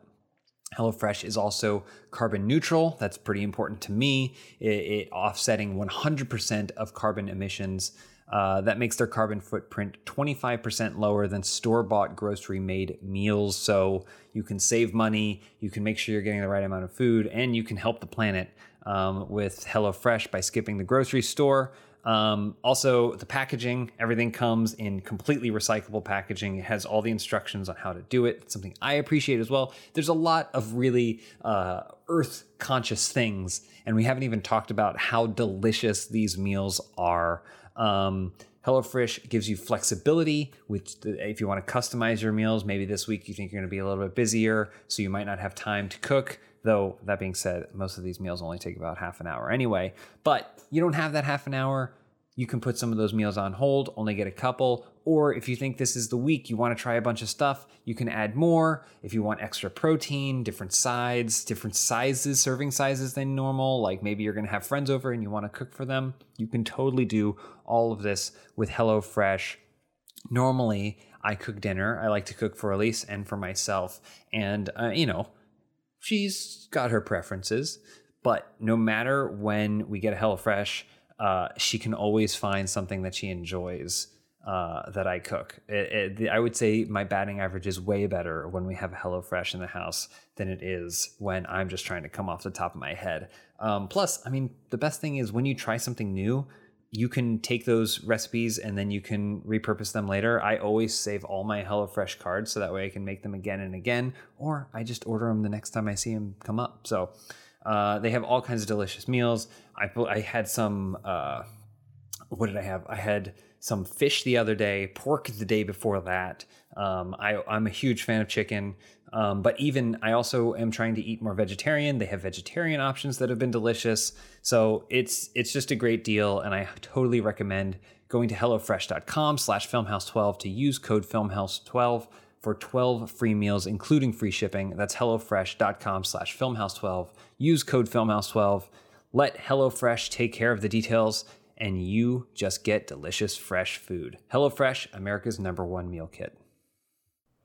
S1: HelloFresh is also carbon neutral. That's pretty important to me. It, it offsetting 100% of carbon emissions. Uh, that makes their carbon footprint 25% lower than store bought grocery made meals. So you can save money, you can make sure you're getting the right amount of food, and you can help the planet um, with HelloFresh by skipping the grocery store. Um, also, the packaging, everything comes in completely recyclable packaging. It has all the instructions on how to do it. It's something I appreciate as well. There's a lot of really uh, earth conscious things, and we haven't even talked about how delicious these meals are. Um, HelloFresh gives you flexibility, which if you want to customize your meals, maybe this week you think you're going to be a little bit busier, so you might not have time to cook. Though, that being said, most of these meals only take about half an hour anyway. But you don't have that half an hour. You can put some of those meals on hold, only get a couple. Or if you think this is the week, you want to try a bunch of stuff, you can add more. If you want extra protein, different sides, different sizes, serving sizes than normal, like maybe you're going to have friends over and you want to cook for them, you can totally do all of this with HelloFresh. Normally, I cook dinner. I like to cook for Elyse and for myself. And, uh, you know, she's got her preferences, but no matter when we get a HelloFresh, uh, she can always find something that she enjoys uh, that I cook. It, it, I would say my batting average is way better when we have a HelloFresh in the house than it is when I'm just trying to come off the top of my head. Um, plus, I mean, the best thing is when you try something new, you can take those recipes and then you can repurpose them later. I always save all my HelloFresh cards so that way I can make them again and again, or I just order them the next time I see them come up. So uh, they have all kinds of delicious meals. I, I had some, uh, what did I have? I had some fish the other day, pork the day before that. Um, I, I'm a huge fan of chicken. Um, but even I also am trying to eat more vegetarian. They have vegetarian options that have been delicious. So it's it's just a great deal, and I totally recommend going to hellofresh.com slash filmhaus12 to use code filmhaus12 for 12 free meals, including free shipping. That's hellofresh.com slash filmhaus12. Use code filmhaus12. Let HelloFresh take care of the details, and you just get delicious fresh food. HelloFresh, America's number one meal kit.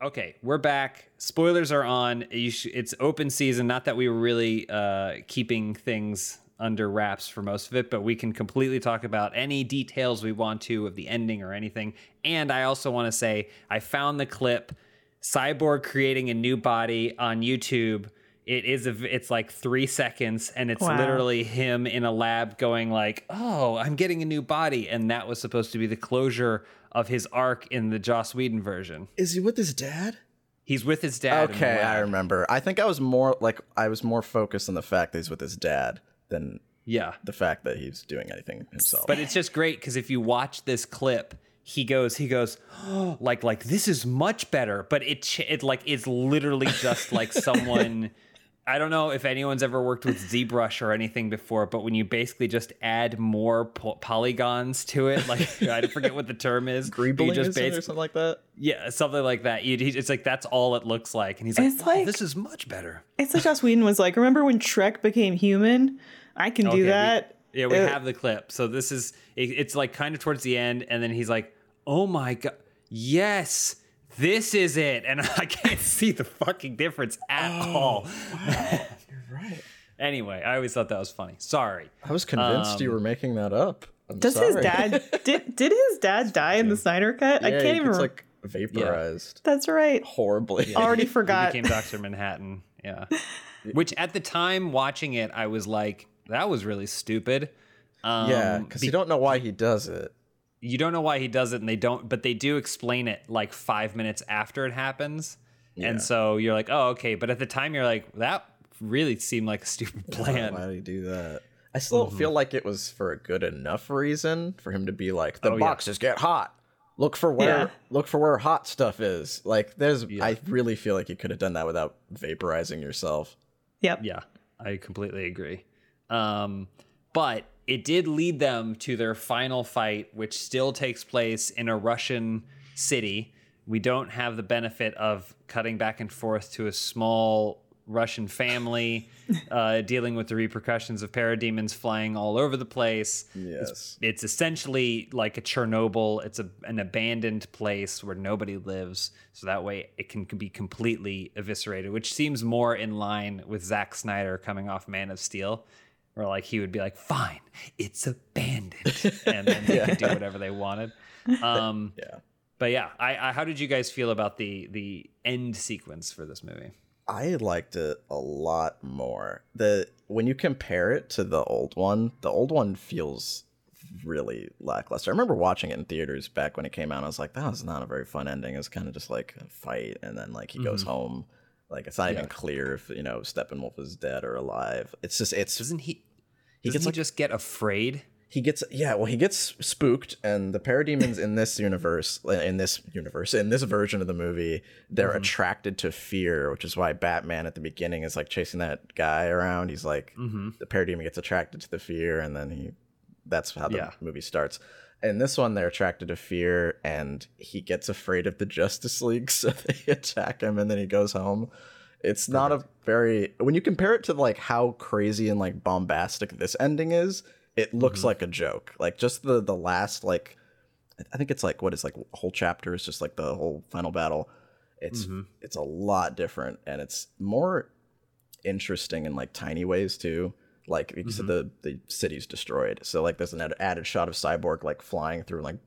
S1: Okay, we're back. Spoilers are on. Sh- it's open season. Not that we were really uh, keeping things under wraps for most of it, but we can completely talk about any details we want to of the ending or anything. And I also want to say I found the clip Cyborg creating a new body on YouTube. It is a, it's like three seconds, and it's wow. literally him in a lab going like, "Oh, I'm getting a new body," and that was supposed to be the closure of his arc in the Joss Whedon version.
S3: Is he with his dad?
S1: He's with his dad.
S3: Okay, I remember. I think I was more like I was more focused on the fact that he's with his dad than
S1: Yeah.
S3: the fact that he's doing anything himself.
S1: But it's just great because if you watch this clip, he goes, he goes, oh, like, like this is much better. But it, ch- it like, it's literally just like someone. I don't know if anyone's ever worked with ZBrush or anything before, but when you basically just add more po- polygons to it, like I forget what the term is,
S3: Greebling
S1: just
S3: it or something like that.
S1: yeah, something like that. You, it's like that's all it looks like, and he's like, "Wow,
S2: like-
S1: this is much better.
S2: It's like Joss Whedon was like, remember when Shrek became human? I can
S1: Okay,
S2: do
S1: we-
S2: that.
S1: yeah, we
S2: Uh,
S1: have the clip. So this is it, it's like kind of towards the end, and then he's like, "Oh my god, yes, this is it," and I can't see the fucking difference at
S2: Oh,
S1: all.
S3: You're right.
S1: Anyway, I always thought that was funny. Sorry.
S3: I was convinced you
S1: Um,
S3: were making that up. I'm
S2: Does his dad did did his dad die in the Snyder cut? I can't even.
S3: gets, like vaporized
S2: That's right.
S3: horribly.
S2: Already
S1: He
S2: forgot.
S1: became Doctor Manhattan. Yeah. Which at the time watching it, I was like, that was really stupid. Um,
S3: yeah, because you don't know why he does it.
S1: You don't know why he does it and they don't but they do explain it like five minutes after it happens
S3: Yeah.
S1: and so you're like oh okay but at the time you're like that really seemed like a stupid plan
S3: Why did he do that? I still
S1: Mm-hmm.
S3: feel like it was for a good enough reason for him to be like the
S1: Oh, yeah.
S3: boxes get hot. Look for where
S2: Yeah.
S3: look for where hot stuff is. Like there's I really feel like you could have done that without vaporizing yourself.
S2: Yep.
S1: yeah i completely agree um, but it did lead them to their final fight which still takes place in a russian city we don't have the benefit of cutting back and forth to a small russian family uh, dealing with the repercussions of parademons flying all over the place
S3: Yes.
S1: it's essentially like a Chernobyl. It's a, an abandoned place where nobody lives, so that way it can be completely eviscerated, which seems more in line with Zack Snyder coming off Man of Steel, where like he would be like, "Fine, it's abandoned," and then they could do whatever they wanted. Um,
S3: Yeah.
S1: but yeah, I, I how did you guys feel about the the end sequence for this movie?
S3: I liked it a lot more. The when you compare it to the old one, the old one feels really lackluster. I remember watching it in theaters back when it came out. I was like, that was not a very fun ending. It's kind of just like a fight, and then like he goes home. Like it's not even clear if you know Steppenwolf is dead or alive. It's just it's
S1: Doesn't he?
S3: He
S1: doesn't
S3: gets
S1: he
S3: like-
S1: just get afraid?
S3: he gets yeah well he gets spooked and the parademons in this universe uh, in this universe in this version of the movie they're mm-hmm. attracted to fear which is why batman at the beginning is like chasing that guy around he's like mm-hmm. the parademon gets attracted to the fear and then he that's how the
S1: Yeah.
S3: movie starts in this one they're attracted to fear and he gets afraid of the justice league so they attack him and then he goes home. It's not a very when you compare it to like how crazy and like bombastic this ending is it looks
S1: Mm-hmm.
S3: like a joke. Like just the the last like i think it's like what is like whole chapter is just like the whole final battle. It's
S1: Mm-hmm.
S3: it's a lot different and it's more interesting in like tiny ways too like you said
S1: Mm-hmm.
S3: the the city's destroyed so like there's an add- added shot of cyborg like flying through like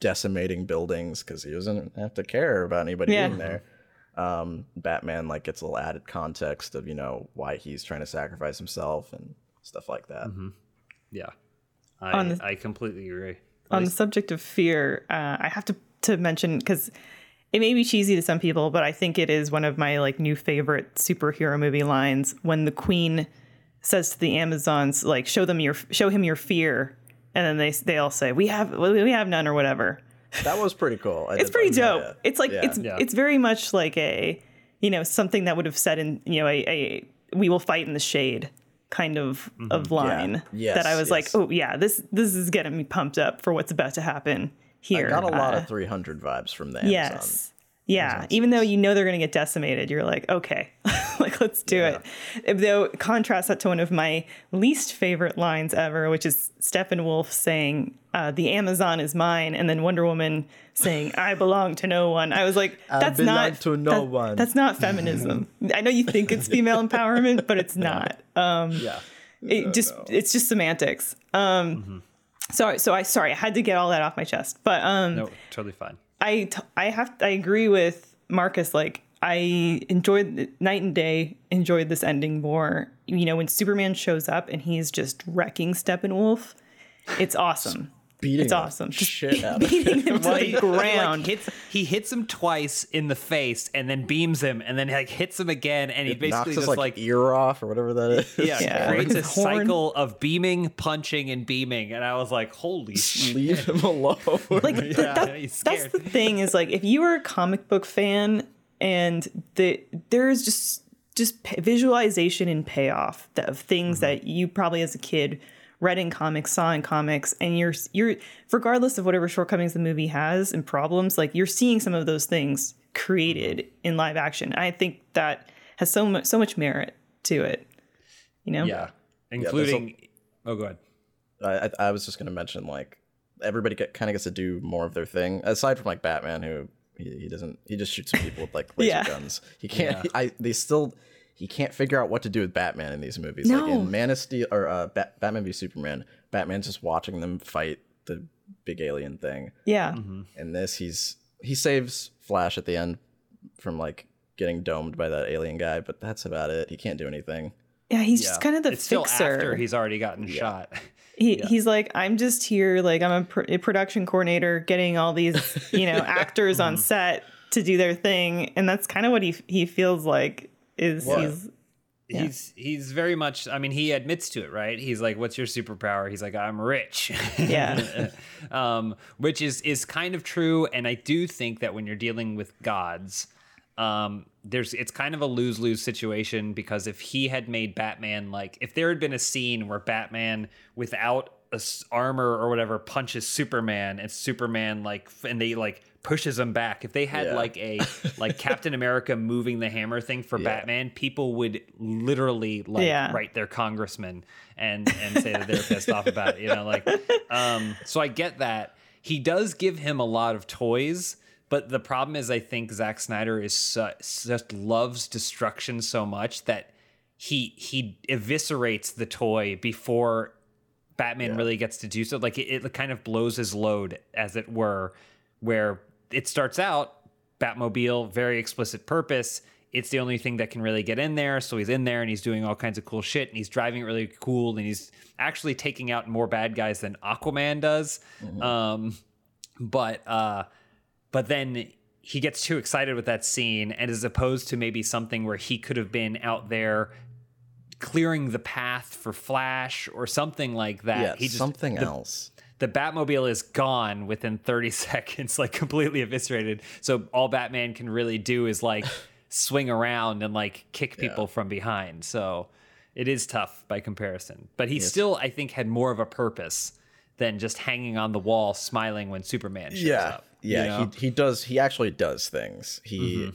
S3: decimating buildings because he doesn't have to care about anybody
S2: Yeah.
S3: being there um batman like gets a little added context of you know why he's trying to sacrifice himself and stuff like that
S1: Mm-hmm. Yeah, I
S2: the-
S1: I completely agree.
S2: on the subject of fear, uh, I have to to mention because it may be cheesy to some people, but I think it is one of my like new favorite superhero movie lines when the queen says to the Amazons, like, "Show them your show him your fear," and then they they all say, "We have we have none" or whatever.
S3: that was pretty cool I
S2: It's pretty
S3: like that,
S2: dope.
S3: yeah.
S2: It's like
S3: Yeah.
S2: it's
S1: Yeah.
S2: it's very much like a you know something that would have said in you know a, a we will fight in the shade kind of of line
S3: Yes,
S2: that I was like, oh yeah, this this is getting me pumped up for what's about to happen here.
S3: I got a lot
S2: Uh,
S3: of 300 vibes from the Amazon.
S2: yes. Yeah, even though you know they're going to get decimated, you're like, okay, like let's do it. Though contrast that to one of my least favorite lines ever, which is Steppenwolf saying, uh, "The Amazon is mine," and then Wonder Woman saying, "I belong to no one." I was like, that's
S3: belong
S2: not
S3: to no
S2: that-
S3: one.
S2: That's not feminism. I know you think it's female empowerment, but it's not. Um,
S1: Yeah,
S2: it just it's just semantics. Um, sorry, so I sorry I had to get all that off my chest, but um,
S1: no, totally fine.
S2: I I have I agree with Marcus. Like I enjoyed night and day. Enjoyed this ending more. You know when Superman shows up and he's just wrecking Steppenwolf, it's awesome.
S3: Beating
S2: It's awesome. Just
S3: shit out of
S2: beating him to the
S1: he, he, like,
S2: ground.
S1: hits, he hits him twice in the face and then beams him and then like hits him again and he
S3: knocks
S1: basically
S3: his
S1: just
S3: like,
S1: like
S3: ear off or whatever that is.
S1: yeah,
S2: Yeah.
S1: creates a
S2: horn.
S1: cycle of beaming, punching, and beaming. And I was like, holy shit.
S3: Leave him alone.
S2: like th-
S1: Yeah,
S2: that-
S1: he's
S2: that's the thing is like if you were a comic book fan and the there's just just visualization and payoff that, of things
S1: Mm-hmm.
S2: that you probably as a kid read in comics saw in comics and you're you're regardless of whatever shortcomings the movie has and problems like you're seeing some of those things created
S1: Mm-hmm.
S2: in live action i think that has so much so much merit to it you know
S1: Yeah. Including. oh, go ahead.
S3: I, I, I was just gonna mention like everybody get, kind of gets to do more of their thing aside from like Batman who he, he doesn't he just shoots people with like laser
S2: Yeah.
S3: guns. He can't. he- I they still he can't figure out what to do with Batman in these movies. Like
S2: No.
S3: in Man of Steel or uh, Bat, Batman v Superman, Batman's just watching them fight the big alien thing.
S2: yeah
S1: Mm-hmm.
S3: In this, he's he saves Flash at the end from like getting domed by that alien guy, but that's about it. He can't do anything.
S2: yeah he's
S1: Yeah.
S2: just kind of the
S1: it's still
S2: fixer
S1: after he's already gotten shot.
S2: He, He's like, I'm just here, like, I'm a, pr- a production coordinator getting all these, you know, actors on set to do their thing. And that's kind of what he he feels like is
S3: What?
S2: he's,
S1: He's he's very much. I mean, he admits to it, right? He's like, "What's your superpower?" He's like, "I'm rich."
S2: yeah.
S1: um, which is is kind of true. And I do think that when you're dealing with gods, um, there's it's kind of a lose lose situation because if he had made Batman like if there had been a scene where Batman without a s- armor or whatever punches Superman and Superman like and they like pushes him back if they had
S3: Yeah.
S1: like a like Captain America moving the hammer thing for Batman people would literally like
S2: Yeah.
S1: write their congressman and and say that they're pissed off about it you know like um so I get that he does give him a lot of toys but the problem is I think Zack Snyder is su- just loves destruction so much that he he eviscerates the toy before Batman really gets to do so. Like it, it kind of blows his load, as it were, where it starts out Batmobile, very explicit purpose. It's the only thing that can really get in there. So he's in there and he's doing all kinds of cool shit and he's driving it really cool and he's actually taking out more bad guys than Aquaman does. Um, but uh, but then he gets too excited with that scene and as opposed to maybe something where he could have been out there clearing the path for Flash or something like that.
S3: Yeah,
S1: he just,
S3: something
S1: the,
S3: else.
S1: The Batmobile is gone within 30 seconds, like completely eviscerated. So all Batman can really do is like swing around and like kick people from behind. So it is tough by comparison. But he still, I think, had more of a purpose than just hanging on the wall smiling when Superman shows
S3: yeah
S1: up.
S3: yeah
S1: you know?
S3: he, he does he actually does things he
S1: Mm-hmm.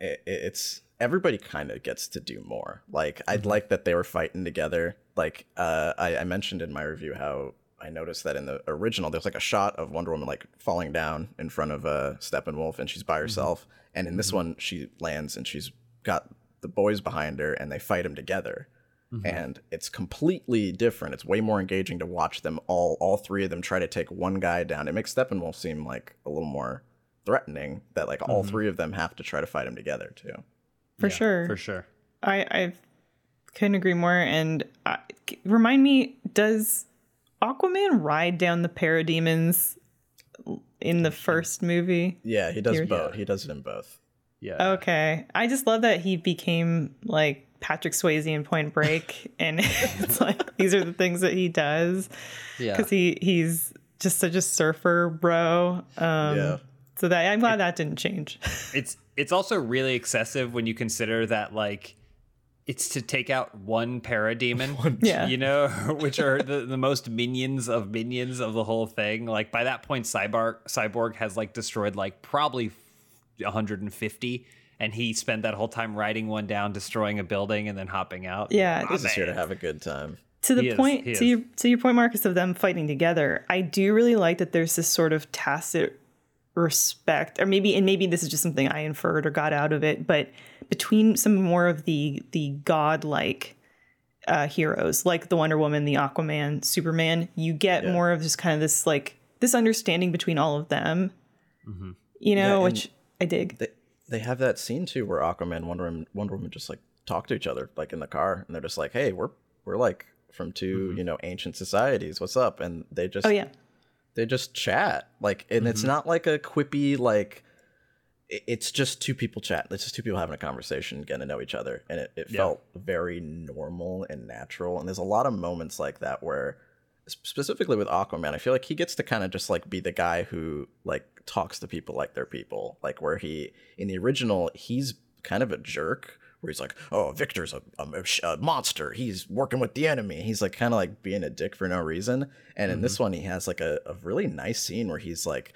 S3: it, it's everybody kind of gets to do more like
S1: Mm-hmm.
S3: i'd like that they were fighting together like uh I, I mentioned in my review how i noticed that in the original there's like a shot of wonder woman like falling down in front of uh steppenwolf and she's by
S1: Mm-hmm.
S3: herself and in this one she lands and she's got the boys behind her and they fight him together
S1: Mm-hmm.
S3: and it's completely different. It's way more engaging to watch them all, all three of them try to take one guy down. It makes Steppenwolf seem like a little more threatening that like all three of them have to try to fight him together too.
S2: For
S1: Yeah,
S2: sure.
S1: For sure.
S2: I, I couldn't agree more. And I, remind me, does Aquaman ride down the parademons in the first movie?
S3: Yeah, he does
S2: Here-
S3: both. He does it in both.
S1: Yeah.
S2: Okay. I just love that he became like Patrick Swayze in Point Break. and it's like these are the things that he does
S1: yeah.
S2: because he, he's just such a surfer bro. Um,
S3: Yeah.
S2: So that I'm glad that didn't change.
S1: it's it's also really excessive when you consider that like it's to take out one parademon
S2: Yeah.
S1: you know which are the, the most minions of minions of the whole thing like by that point cyborg cyborg has like destroyed like probably 150 and he spent that whole time riding one down destroying a building and then hopping out
S2: Yeah.
S3: He's just here to have a good time.
S2: to the
S1: He
S2: point
S1: he
S2: to
S1: is.
S2: your to your point marcus of them fighting together i do really like that there's this sort of tacit respect or maybe and maybe this is just something i inferred or got out of it but between some more of the the godlike uh, heroes like the wonder woman the aquaman superman you get more of just kind of this like this understanding between all of them. You know
S3: Yeah,
S2: which i dig.
S3: They they have that scene too where Aquaman Wonder Woman, Wonder Woman just like talk to each other like in the car and they're just like, "Hey, we're we're like from 2 you know, ancient societies. What's up?" And they just
S2: oh yeah
S3: they just chat like and it's mm-hmm. not like a quippy like it's just two people chat it's just two people having a conversation getting to know each other and it, it
S1: Yeah.
S3: felt very normal and natural and there's a lot of moments like that where specifically with aquaman i feel like he gets to kind of just like be the guy who like talks to people like they're people like where he in the original he's kind of a jerk where he's like oh victor's a, a, a monster. He's working with the enemy. He's like kind of like being a dick for no reason. And in this one he has like a, a really nice scene where he's like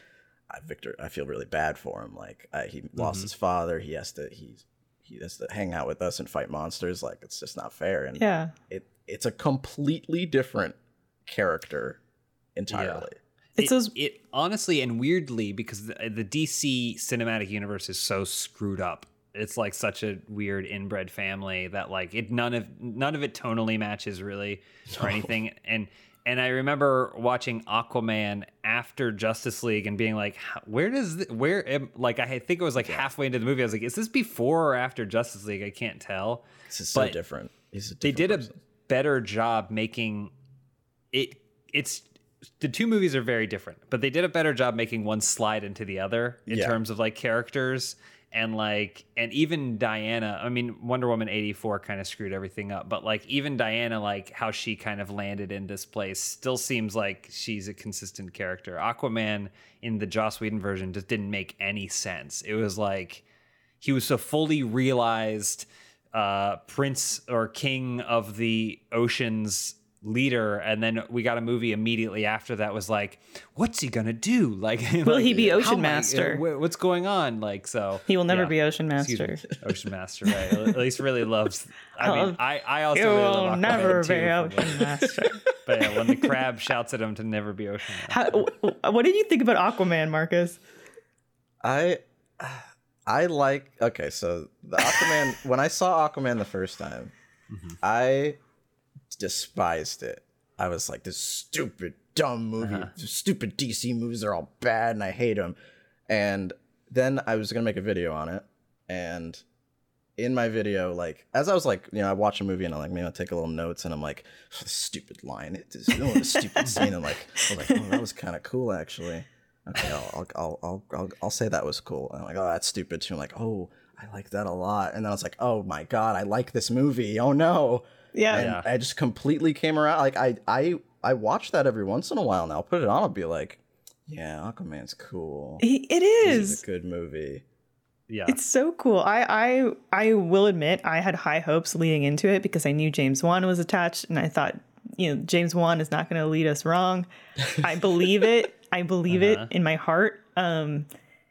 S3: "I- victor i feel really bad for him. Like uh, he lost his father. He has to he's he has to hang out with us and fight monsters. Like it's just not fair. And
S2: Yeah.
S3: it it's a completely different character entirely.
S2: It's
S1: it,
S2: those
S1: it honestly and weirdly because the, the DC cinematic universe is so screwed up. It's like such a weird inbred family that like it none of none of it tonally matches really or anything. And and I remember watching Aquaman after Justice League and being like, where does th- where am, like I think it was like halfway into the movie. I was like, is this before or after Justice League? I can't tell.
S3: this is so
S1: But
S3: different he's a
S1: They did
S3: person.
S1: a better job making it. It's the two movies are very different, but they did a better job making one slide into the other in
S3: Yeah.
S1: terms of like characters and like and even Diana. I mean, Wonder Woman eighty four kind of screwed everything up, but like even Diana, like how she kind of landed in this place, still seems like she's a consistent character. Aquaman in the Joss Whedon version just didn't make any sense. It was like he was so fully realized uh prince or king of the oceans leader and then we got a movie immediately after that was like what's he gonna do like
S2: Will
S1: like,
S2: he be Ocean
S1: am I-
S2: Master?
S1: what's going on like so
S2: He will never
S1: yeah.
S2: be Ocean Master.
S1: ocean master right at least really loves i oh,
S2: mean
S1: i i also really
S2: will
S1: love Aquaman
S2: never be
S1: from
S2: Ocean Master.
S1: but yeah when the crab shouts at him to never be ocean master
S2: How, what did you think about Aquaman, Marcus?
S3: I I like okay, so the Aquaman when I saw Aquaman the first time, mm-hmm. I despised it. I was like, this stupid, dumb movie. Uh-huh. These Stupid DC movies are all bad and I hate them. And then I was gonna make a video on it, and in my video, like as I was like, you know, I watch a movie and I'm like maybe I'll take a little notes and I'm like, oh, stupid line, it is oh, this stupid scene, and like, I was like, oh, that was kind of cool actually. Okay, I'll I'll, I'll I'll I'll I'll say that was cool. And I'm like, oh, that's stupid too. I'm like, oh, I like that a lot. And then I was like, oh my god, I like this movie. Oh no.
S2: Yeah.
S3: And
S1: Yeah.
S3: I just completely came around. Like I I I watch that every once in a while now. I'll put it on. I'll be like, yeah, Aquaman's cool.
S2: He- It
S3: This
S2: is.
S3: is a good movie.
S1: yeah
S2: It's so cool. I, I I will admit I had high hopes leading into it because I knew James Wan was attached and I thought, you know, James Wan is not going to lead us wrong. I believe it. I believe
S1: Uh-huh.
S2: it in my heart. Um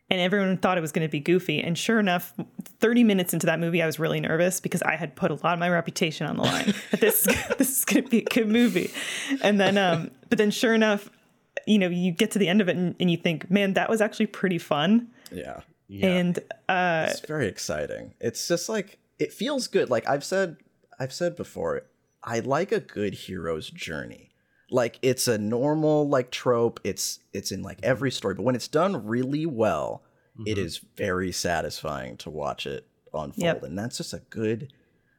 S2: and everyone thought it was going to be goofy and sure enough 30 minutes into that movie I was really nervous because I had put a lot of my reputation on the line that this this is going to be a good movie. And then um but then sure enough you know you get to the end of it and, and you think man that was actually pretty fun
S3: Yeah.
S1: yeah
S2: and uh
S3: It's very exciting. It's just like it feels good. Like I've said I've said before, I like a good hero's journey. Like it's a normal like trope. It's it's in like every story, but when it's done really well, it mm-hmm. is very satisfying to watch it unfold.
S2: Yep.
S3: And that's just a good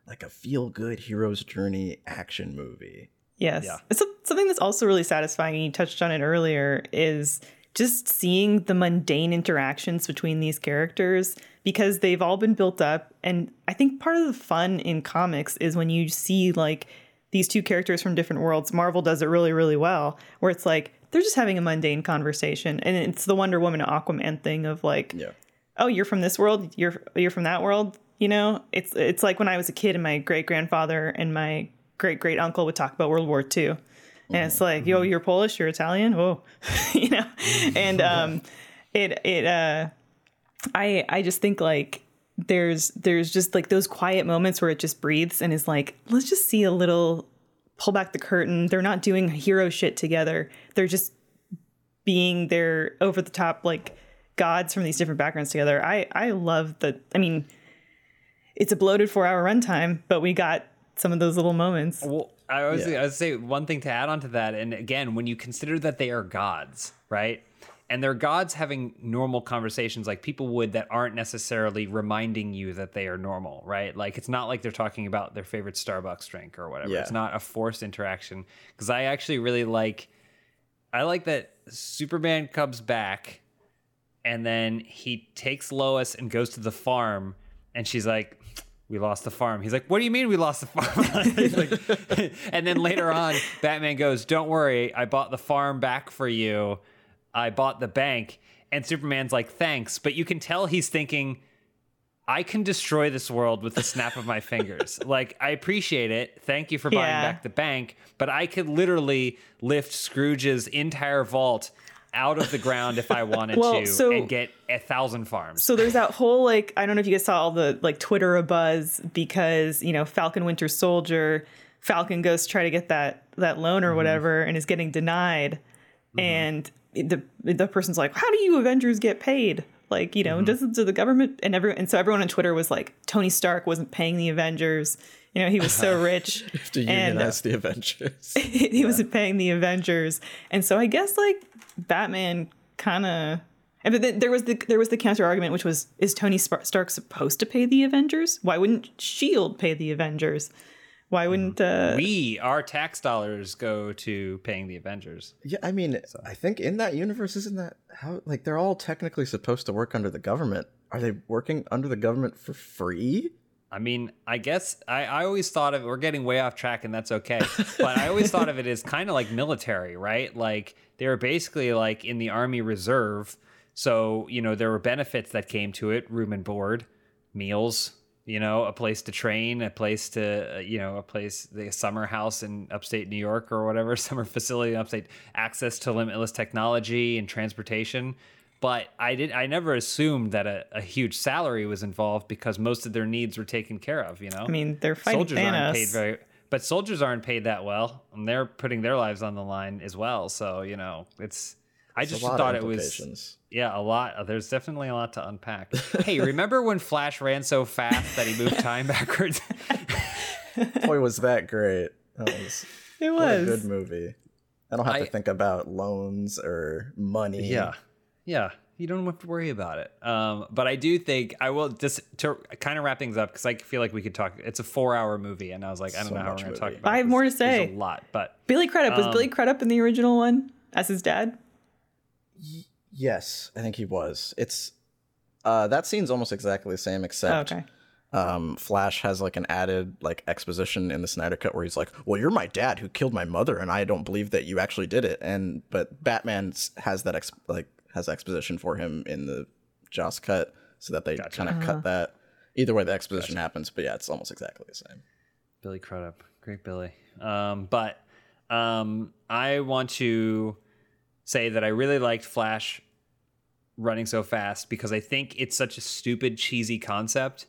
S3: like a feel good hero's journey action movie.
S2: Yes.
S1: Yeah.
S2: It's a- something that's also really satisfying, and you touched on it earlier, is just seeing the mundane interactions between these characters because they've all been built up. And I think part of the fun in comics is when you see like these two characters from different worlds. Marvel does it really, really well, where it's like they're just having a mundane conversation. And it's the Wonder Woman Aquaman thing of like,
S3: Yeah.
S2: oh you're from this world you're you're from that world you know it's it's like when i was a kid and my great grandfather and my great great uncle would talk about world war ii and it's like yo you're polish you're italian oh you know and um it it uh i i just think like there's there's just like those quiet moments where it just breathes and is like let's just see a little pull back the curtain they're not doing hero shit together they're just being their over the top like gods from these different backgrounds together. I I love the I mean, it's a bloated four hour runtime, but we got some of those little moments.
S1: Well, I was
S3: Yeah.
S1: I would say one thing to add on to that, and again, when you consider that they are gods, right? And they're gods having normal conversations like people would that aren't necessarily reminding you that they are normal, right? Like it's not like they're talking about their favorite Starbucks drink or whatever.
S3: Yeah.
S1: It's not a forced interaction. Because I actually really like I like that Superman comes back, and then he takes Lois and goes to the farm, and she's like, "We lost the farm." He's like, "What do you mean we lost the farm?" Like- and then later on, Batman goes, "Don't worry, I bought the farm back for you. I bought the bank." And Superman's like, "Thanks," but you can tell he's thinking. I can destroy this world with the snap of my fingers. like, I appreciate it. Thank you for buying
S2: Yeah.
S1: back the bank, but I could literally lift Scrooge's entire vault out of the ground if I wanted
S2: Well,
S1: to
S2: so-
S1: and get a thousand farms.
S2: So there's that whole like I don't know if you guys saw all the like Twitter a buzz because you know Falcon Winter Soldier, Falcon goes to try to get that that loan
S1: Mm-hmm.
S2: or whatever and is getting denied, and the the person's like, how do you Avengers get paid? Like you know,
S1: Mm-hmm.
S2: doesn't do the government and everyone and so everyone on Twitter was like, Tony Stark wasn't paying the Avengers. You know, he was so rich.
S3: To
S2: and
S3: unionize the Avengers.
S2: he wasn't paying the Avengers, and so I guess like Batman kind of. And but then there was the there was the counter argument, which was: Is Tony Stark supposed to pay the Avengers? Why wouldn't Shield pay the Avengers? Why wouldn't uh,
S1: we, our tax dollars go to paying the Avengers.
S3: Yeah, I mean, I think in that universe, isn't that how? Like, they're all technically supposed to work under the government. Are they working under the government for free?
S1: I mean, I guess I, I always thought of we're getting way off track and that's okay. But I always thought of it as kind of like military, right? Like they were basically like in the Army Reserve. So, you know, there were benefits that came to it room and board, meals, you know, a place to train, a place to, uh, you know, a place, the summer house in upstate New York or whatever, summer facility in upstate, access to limitless technology and transportation. But I did. I never assumed that a, a huge salary was involved because most of their needs were taken care of. You know,
S2: I mean, they're fighting
S1: soldiers
S2: Thanos.
S1: aren't paid very, but soldiers aren't paid that well, and they're putting their lives on the line as well. So you know, it's. I
S3: It's
S1: just
S3: a lot
S1: thought
S3: of
S1: it was yeah, a lot. There's definitely a lot to unpack. hey, remember when Flash ran so fast that he moved time backwards?
S3: Boy, was that great! That was
S2: it
S3: what a good movie. I don't have
S1: I-
S3: to think about loans or money.
S1: Yeah. Yeah. You don't have to worry about it. Um, but I do think I will just to kind of wrap things up because I feel like we could talk. It's a four hour movie, and I was like, I don't
S3: So
S1: know how we're
S3: much
S1: going to talk
S3: movie.
S1: about.
S2: I
S1: it
S2: have
S1: 'cause
S2: more to
S1: there's
S2: say.
S1: A lot, but
S2: Billy Crudup was
S1: Um,
S2: Billy Crudup in the original one as his dad.
S3: Yes, I think he was. It's uh that scene's almost exactly the same
S2: Oh,
S3: except
S2: okay.
S3: um Flash has like an added like exposition in the Snyder cut where he's like, "Well, you're my dad who killed my mother and I don't believe that you actually did it." And but Batman has that ex- like has exposition for him in the Joss cut so that they kind of cut that. Either way the exposition happens, but yeah, it's almost exactly the same.
S1: Billy Crudup, great Billy. Um, but um, I want to say that I really liked Flash running so fast because I think it's such a stupid, cheesy concept.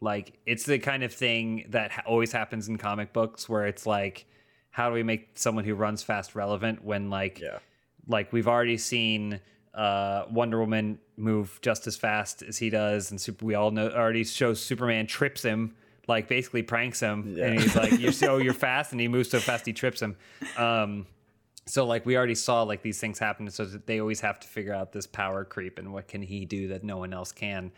S1: Like it's the kind of thing that ha- always happens in comic books where it's like, how do we make someone who runs fast relevant when like
S3: Yeah.
S1: like we've already seen uh, Wonder Woman move just as fast as he does, and super, we all know already shows Superman trips him, like basically pranks him, and he's like, "You're so you're fast," and he moves so fast he trips him. Um, so like we already saw like these things happen, so they always have to figure out this power creep and what can he do that no one else can.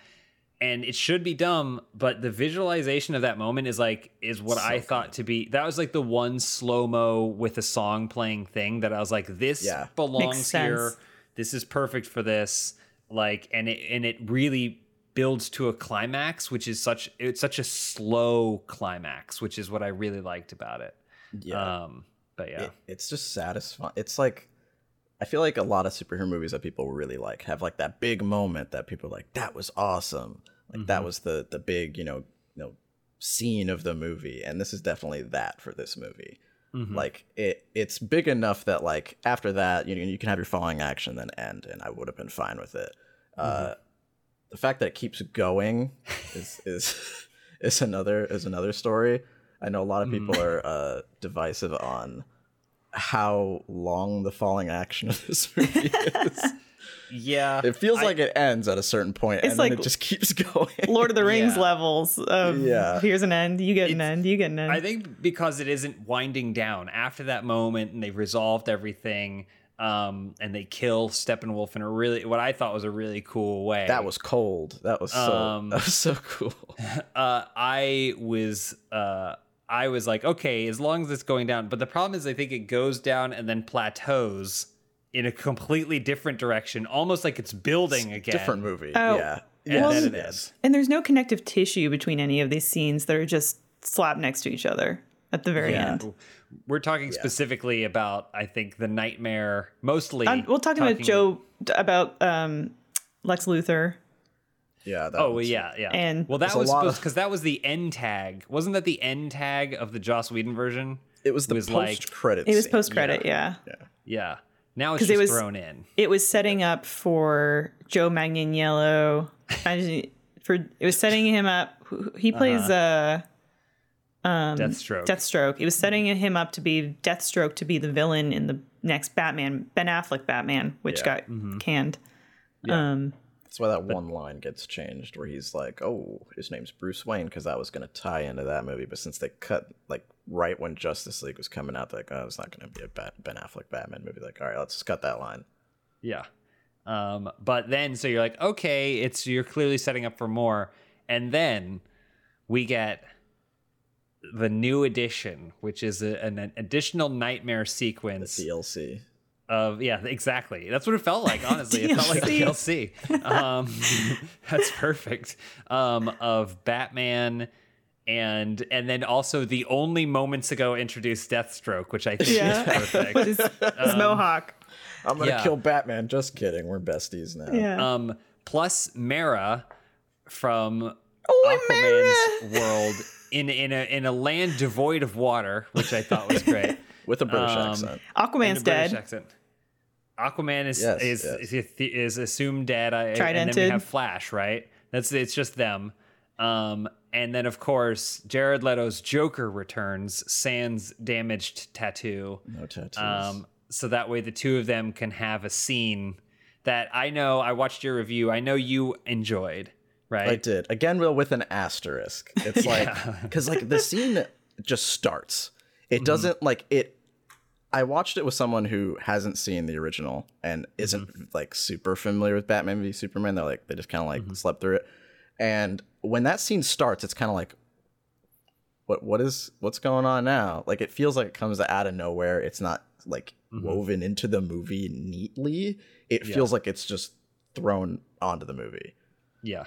S1: And it should be dumb, but the visualization of that moment is like is what I thought to be. That was like the one slow mo with a song playing thing that I was like, this
S3: Yeah.
S1: belongs here. This is perfect for this. Like, and it and it really builds to a climax, which is such it's such a slow climax, which is what I really liked about it.
S3: Yeah.
S1: Um, but yeah,
S3: it, it's just satisfying. It's like I feel like a lot of superhero movies that people really like have like that big moment that people are like that was awesome. Like that mm-hmm. was the the big, you know, you know, scene of the movie and this is definitely that for this movie. Mm-hmm. Like it it's big enough that like after that, you know, you can have your falling action then end and I would have been fine with it. Uh mm-hmm. the fact that it keeps going is is is another is another story. I know a lot of people are uh, divisive on how long the falling action of this movie is.
S1: yeah.
S3: it feels
S1: I-
S3: like it ends at a certain point,
S2: It's
S3: and then
S2: like
S3: it just keeps going.
S2: Lord of the Rings
S1: Yeah.
S2: levels of
S3: Yeah.
S2: here's an end, you get an end, you get an end.
S1: I think because it isn't winding down after that moment and they've resolved everything, um, and they kill Steppenwolf in a really what I thought was a really cool way.
S3: that was cold. That was so.
S1: Um,
S3: that was so cool.
S1: uh, I was uh, I was like, okay, as long as it's going down. But the problem is, I think it goes down and then plateaus in a completely different direction, almost like it's building again.
S3: Different movie.
S2: Oh,
S3: yeah.
S1: And
S3: Yes,
S1: then
S3: it
S1: it
S3: is.
S2: And there's no connective tissue between any of these scenes. They're just slapped next to each other at the very
S3: Yeah.
S2: end.
S1: We're talking specifically about, I think, the Knightmare. Mostly,
S2: Um, we'll talk about Joe about um, Lex Luthor.
S3: Yeah. That
S1: Oh
S3: was-
S1: yeah, yeah.
S2: And-
S1: well, that was
S3: lot
S1: supposed
S3: of-
S1: because that was the end tag. Wasn't that the end tag of the Joss Whedon version?
S3: It was the
S1: was like-
S3: post credits.
S2: It was post credit, yeah.
S1: Yeah. Now it's
S2: 'Cause
S1: just
S2: it was-
S1: thrown in.
S2: It was setting up for Joe Manganiello. Actually, for it was setting him up. He plays uh
S1: Deathstroke.
S2: Deathstroke. It was setting him up to be Deathstroke to be the villain in the next Batman, Ben Affleck Batman, which
S3: Yeah.
S2: got canned. Um,
S3: That's why that one line gets changed where he's like, "Oh, his name's Bruce Wayne," because that was going to tie into that movie. But since they cut like right when Justice League was coming out, like, "Oh, it's not going to be a Ben Affleck Batman movie." Like, all right, let's just cut that line.
S1: Yeah. Um, but then, so you're like, okay, it's you're clearly setting up for more, and then we get the new edition, which is a, an, an additional Knightmare sequence The
S3: DLC.
S1: Of yeah, exactly. That's what it felt like. Honestly, it felt like DLC. Um, that's perfect. Um, of Batman. And and then also the only moments ago introduced Deathstroke, which I think
S2: Yeah.
S1: is perfect.
S2: his, his mohawk.
S3: I'm gonna
S1: Yeah.
S3: kill Batman. Just kidding. We're besties now.
S2: Yeah.
S1: Um, plus Mera from
S2: Oh,
S1: Aquaman's world in in a in a land devoid of water, which I thought was great.
S3: With a British
S1: Um,
S3: accent.
S2: Aquaman's
S1: And a British
S2: dead.
S1: accent. Aquaman is
S3: Yes,
S1: is,
S3: yes.
S1: is is assumed dead. I, and then we have Flash, right? That's it's just them. Um, and then of course Jared Leto's Joker returns, sans damaged tattoo.
S3: No tattoos.
S1: Um, so that way the two of them can have a scene that I know I watched your review. I know you enjoyed, right?
S3: I did again, Will with an asterisk. It's like because like the scene just starts.
S1: Mm-hmm.
S3: It doesn't like it. I watched it with someone who hasn't seen the original and isn't
S1: Mm-hmm.
S3: like super familiar with Batman v Superman. They're like they just kind of
S1: Mm-hmm.
S3: like slept through it. And when that scene starts, it's kind of like, what what is what's going on now? Like it feels like it comes out of nowhere. It's not like
S1: Mm-hmm.
S3: woven into the movie neatly. It feels like it's just thrown onto the movie.
S1: yeah.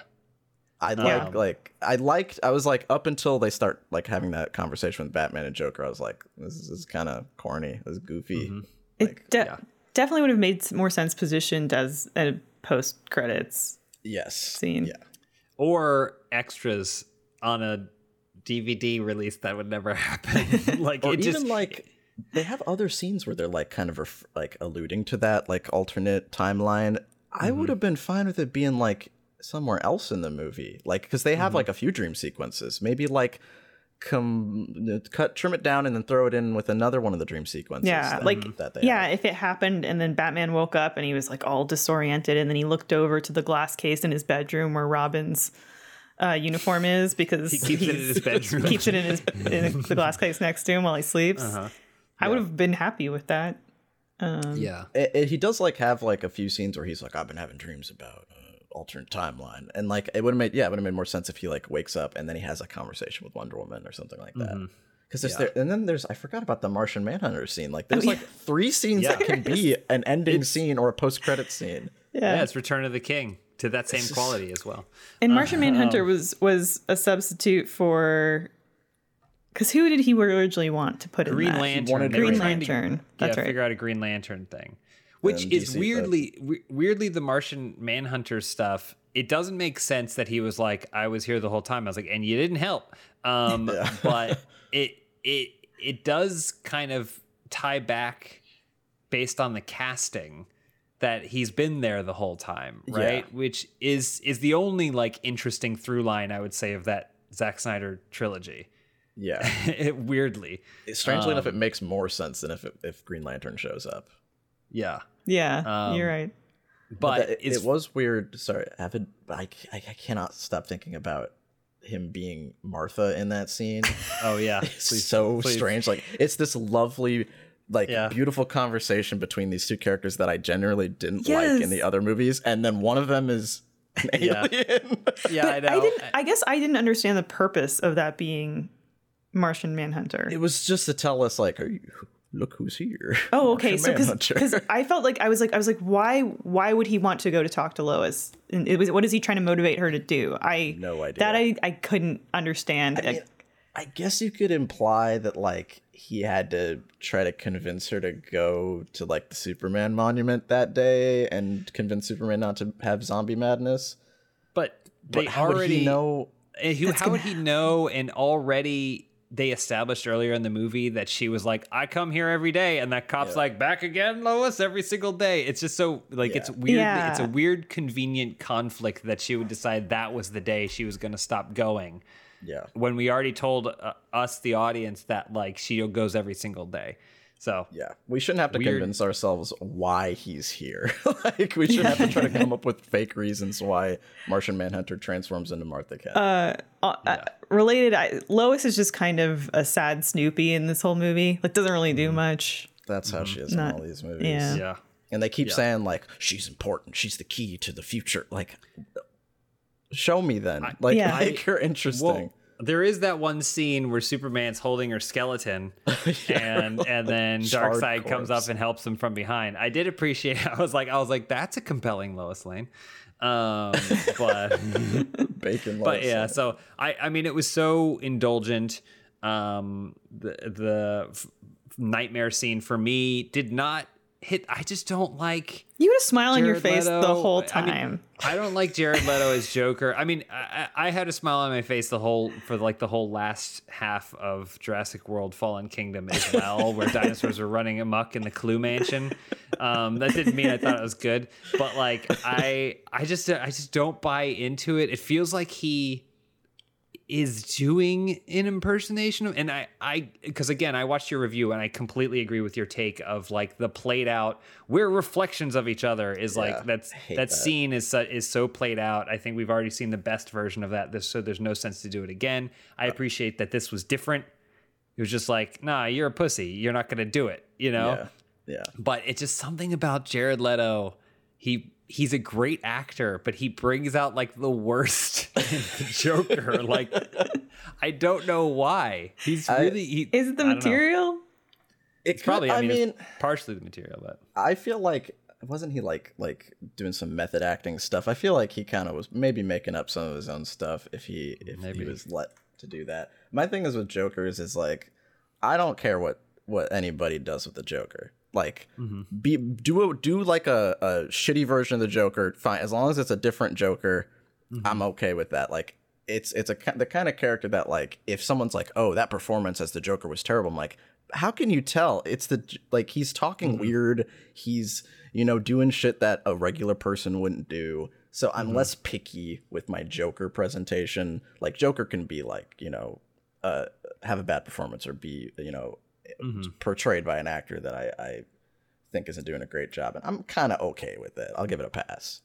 S3: I like like I liked I was like up until they start like having that conversation with Batman and Joker, I was like, this is, is kind of corny, this is goofy.
S1: Mm-hmm.
S2: It de- definitely would have made more sense positioned as a post credits
S3: Yes.
S2: scene.
S3: Yeah.
S1: Or extras on a DVD release that would never happen. like
S3: Or
S1: it
S3: even
S1: just
S3: like they have other scenes where they're like kind of ref- like alluding to that like alternate timeline. I
S1: Mm-hmm.
S3: would have been fine with it being like somewhere else in the movie, like because they have
S1: Mm-hmm.
S3: like a few dream sequences. Maybe like come cut trim it down and then throw it in with another one of the dream sequences.
S2: Yeah,
S3: that-
S2: like
S3: that they
S2: yeah,
S3: have.
S2: if it happened and then Batman woke up and he was like all disoriented and then he looked over to the glass case in his bedroom where Robin's uh, uniform is because
S1: he keeps it in his bedroom.
S2: He keeps it in his in the glass case next to him while he sleeps.
S1: Uh-huh.
S2: I would have been happy with that.
S1: yeah.
S3: it, it- he does like have like a few scenes where he's like, I've been having dreams about uh, alternate timeline, and like it would have made yeah, it would have made more sense if he like wakes up and then he has a conversation with Wonder Woman or something like that. Mm-hmm. Because there's there, and then there's I forgot about the Martian Manhunter scene. Like oh, there's like three scenes that can be an ending scene or a post credit scene.
S1: Yeah, it's Return of the King to that same quality as well.
S2: And uh, Martian Manhunter um, was was a substitute for because who did he originally want to put in
S1: Green
S2: that?
S1: Lantern.
S3: wanted
S1: they
S2: Green
S1: trying to-
S2: Lantern. That's
S1: yeah,
S2: right.
S1: figure out a Green Lantern thing, which is
S3: DC, but-
S1: weirdly we- weirdly the Martian Manhunter stuff. It doesn't make sense that he was like, "I was here the whole time." I was like, "And you didn't help." Um, but it it it does kind of tie back based on the casting that he's been there the whole time, right? Which is is the only like interesting through line I would say of that Zack Snyder trilogy.
S3: Yeah,
S1: it, weirdly,
S3: strangely enough, it makes more sense than if it, if Green Lantern shows up.
S1: Yeah.
S2: Yeah, you're um, right.
S1: But
S3: That- it, was weird. Sorry, Avid, I, I, I cannot stop thinking about him being Martha in that scene.
S1: oh yeah,
S3: It's
S1: Please-
S3: so
S1: please.
S3: strange. Like it's this lovely, like
S1: Yeah.
S3: beautiful conversation between these two characters that I generally didn't like in the other movies, and then one of them is an
S1: Yeah.
S3: alien.
S1: Yeah, I know.
S2: I didn't. I guess I didn't understand the purpose of that being Martian Manhunter.
S3: it was just to tell us like, are you look who's here.
S2: Oh, okay. So
S3: Martian
S2: because I felt like I was like I was like why why would he want to go to talk to Lois? And it was what is he trying to motivate her to do? I
S3: No idea.
S2: That I I couldn't understand.
S3: I, mean, I guess you could imply that like he had to try to convince her to go to like the Superman monument that day and convince Superman not to have zombie madness.
S1: But
S3: But
S1: they
S3: how
S1: already
S3: would he know?
S1: Eh, and he- how would he know? And already they established earlier in the movie that she was like, "I come here every day," and that cop's
S3: Yeah.
S1: like, "Back again, Lois, every single day." It's just so like it's weird.
S2: Yeah.
S1: It's a weird, convenient conflict that she would decide that was the day she was going to stop going
S3: Yeah.
S1: when we already told uh, us, the audience, that like she goes every single day. So
S3: Yeah, we shouldn't have to
S1: Weird.
S3: convince ourselves why he's here. like we shouldn't have to try to come up with fake reasons why Martian Manhunter transforms into Martha Kent.
S2: uh, uh, related, I, Lois is just kind of a sad Snoopy in this whole movie. Like doesn't really do much.
S3: That's how she is
S2: Not-
S3: in all these movies.
S2: yeah.
S1: yeah.
S3: And they keep saying like she's important, she's the key to the future. Like, show me then. Like,
S2: Yeah.
S3: make her interesting.
S1: Well, there is that one scene where Superman's holding her skeleton, and and then Darkseid comes up and helps him from behind. I did appreciate. I was like, I was like, that's a compelling Lois Lane. Um, but
S3: Bacon.
S1: but
S3: Lois.
S1: yeah, so I I mean, it was so indulgent. Um, the the f- Knightmare scene for me did not hit. I just don't like.
S2: You had a smile on your
S1: Jared
S2: face the
S1: Leto-
S2: whole
S1: I mean,
S2: time.
S1: I don't like Jared Leto as Joker. I mean, I, I I had a smile on my face the whole for like the whole last half of Jurassic World: Fallen Kingdom as well, where dinosaurs were running amok in the Clue Mansion. Um, that didn't mean I thought it was good, but like I I just I just don't buy into it. It feels like he is doing an impersonation of and i i because again i watched your review and i completely agree with your take of like the played out we're reflections of each other is
S3: Yeah,
S1: like that's that,
S3: that.
S1: scene is so, is so played out i think we've already seen the best version of that this so there's no sense to do it again i uh, appreciate that this was different it was just like nah you're a pussy you're not gonna do it you know
S3: yeah, yeah.
S1: but it's just something about Jared Leto. He he's a great actor, but he brings out like the worst in the Joker. like I don't know why. He's
S3: I-
S1: really he,
S2: Is it the
S1: I know.
S2: material?
S3: It
S1: Probably.
S3: could-
S1: I,
S3: I
S1: mean,
S3: mean,
S1: it's partially the material, but
S3: I feel like wasn't he like like doing some method acting stuff? I feel like he kind of was maybe making up some of his own stuff if he if
S1: Maybe.
S3: he was let to do that. My thing is with Jokers is like I don't care what what anybody does with the Joker. Like mm-hmm. be do a, do like a, a shitty version of the Joker. Fine, as long as it's a different Joker, mm-hmm. I'm okay with that. Like it's it's a the kind of character that like if someone's like, oh, that performance as the Joker was terrible. I'm like, how can you tell? It's the like he's talking mm-hmm. weird. He's you know doing shit that a regular person wouldn't do. So I'm less picky with my Joker presentation. Like Joker can be like you know uh, have a bad performance or be you know Mm-hmm. portrayed by an actor that I, I think isn't doing a great job, and I'm kind of okay with it. I'll give it a pass.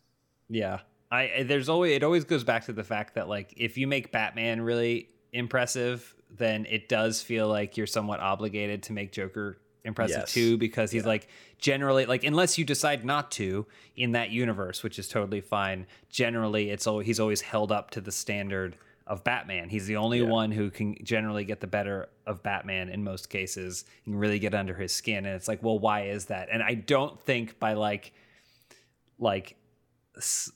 S1: yeah. I there's always it always goes back to the fact that like if you make Batman really impressive, then it does feel like you're somewhat obligated to make Joker impressive
S3: Yes.
S1: too because he's like generally like unless you decide not to in that universe which is totally fine generally it's always he's always held up to the standard of Batman. He's the only one who can generally get the better of Batman in most cases. And really get under his skin. And it's like well why is that? And I don't think by like like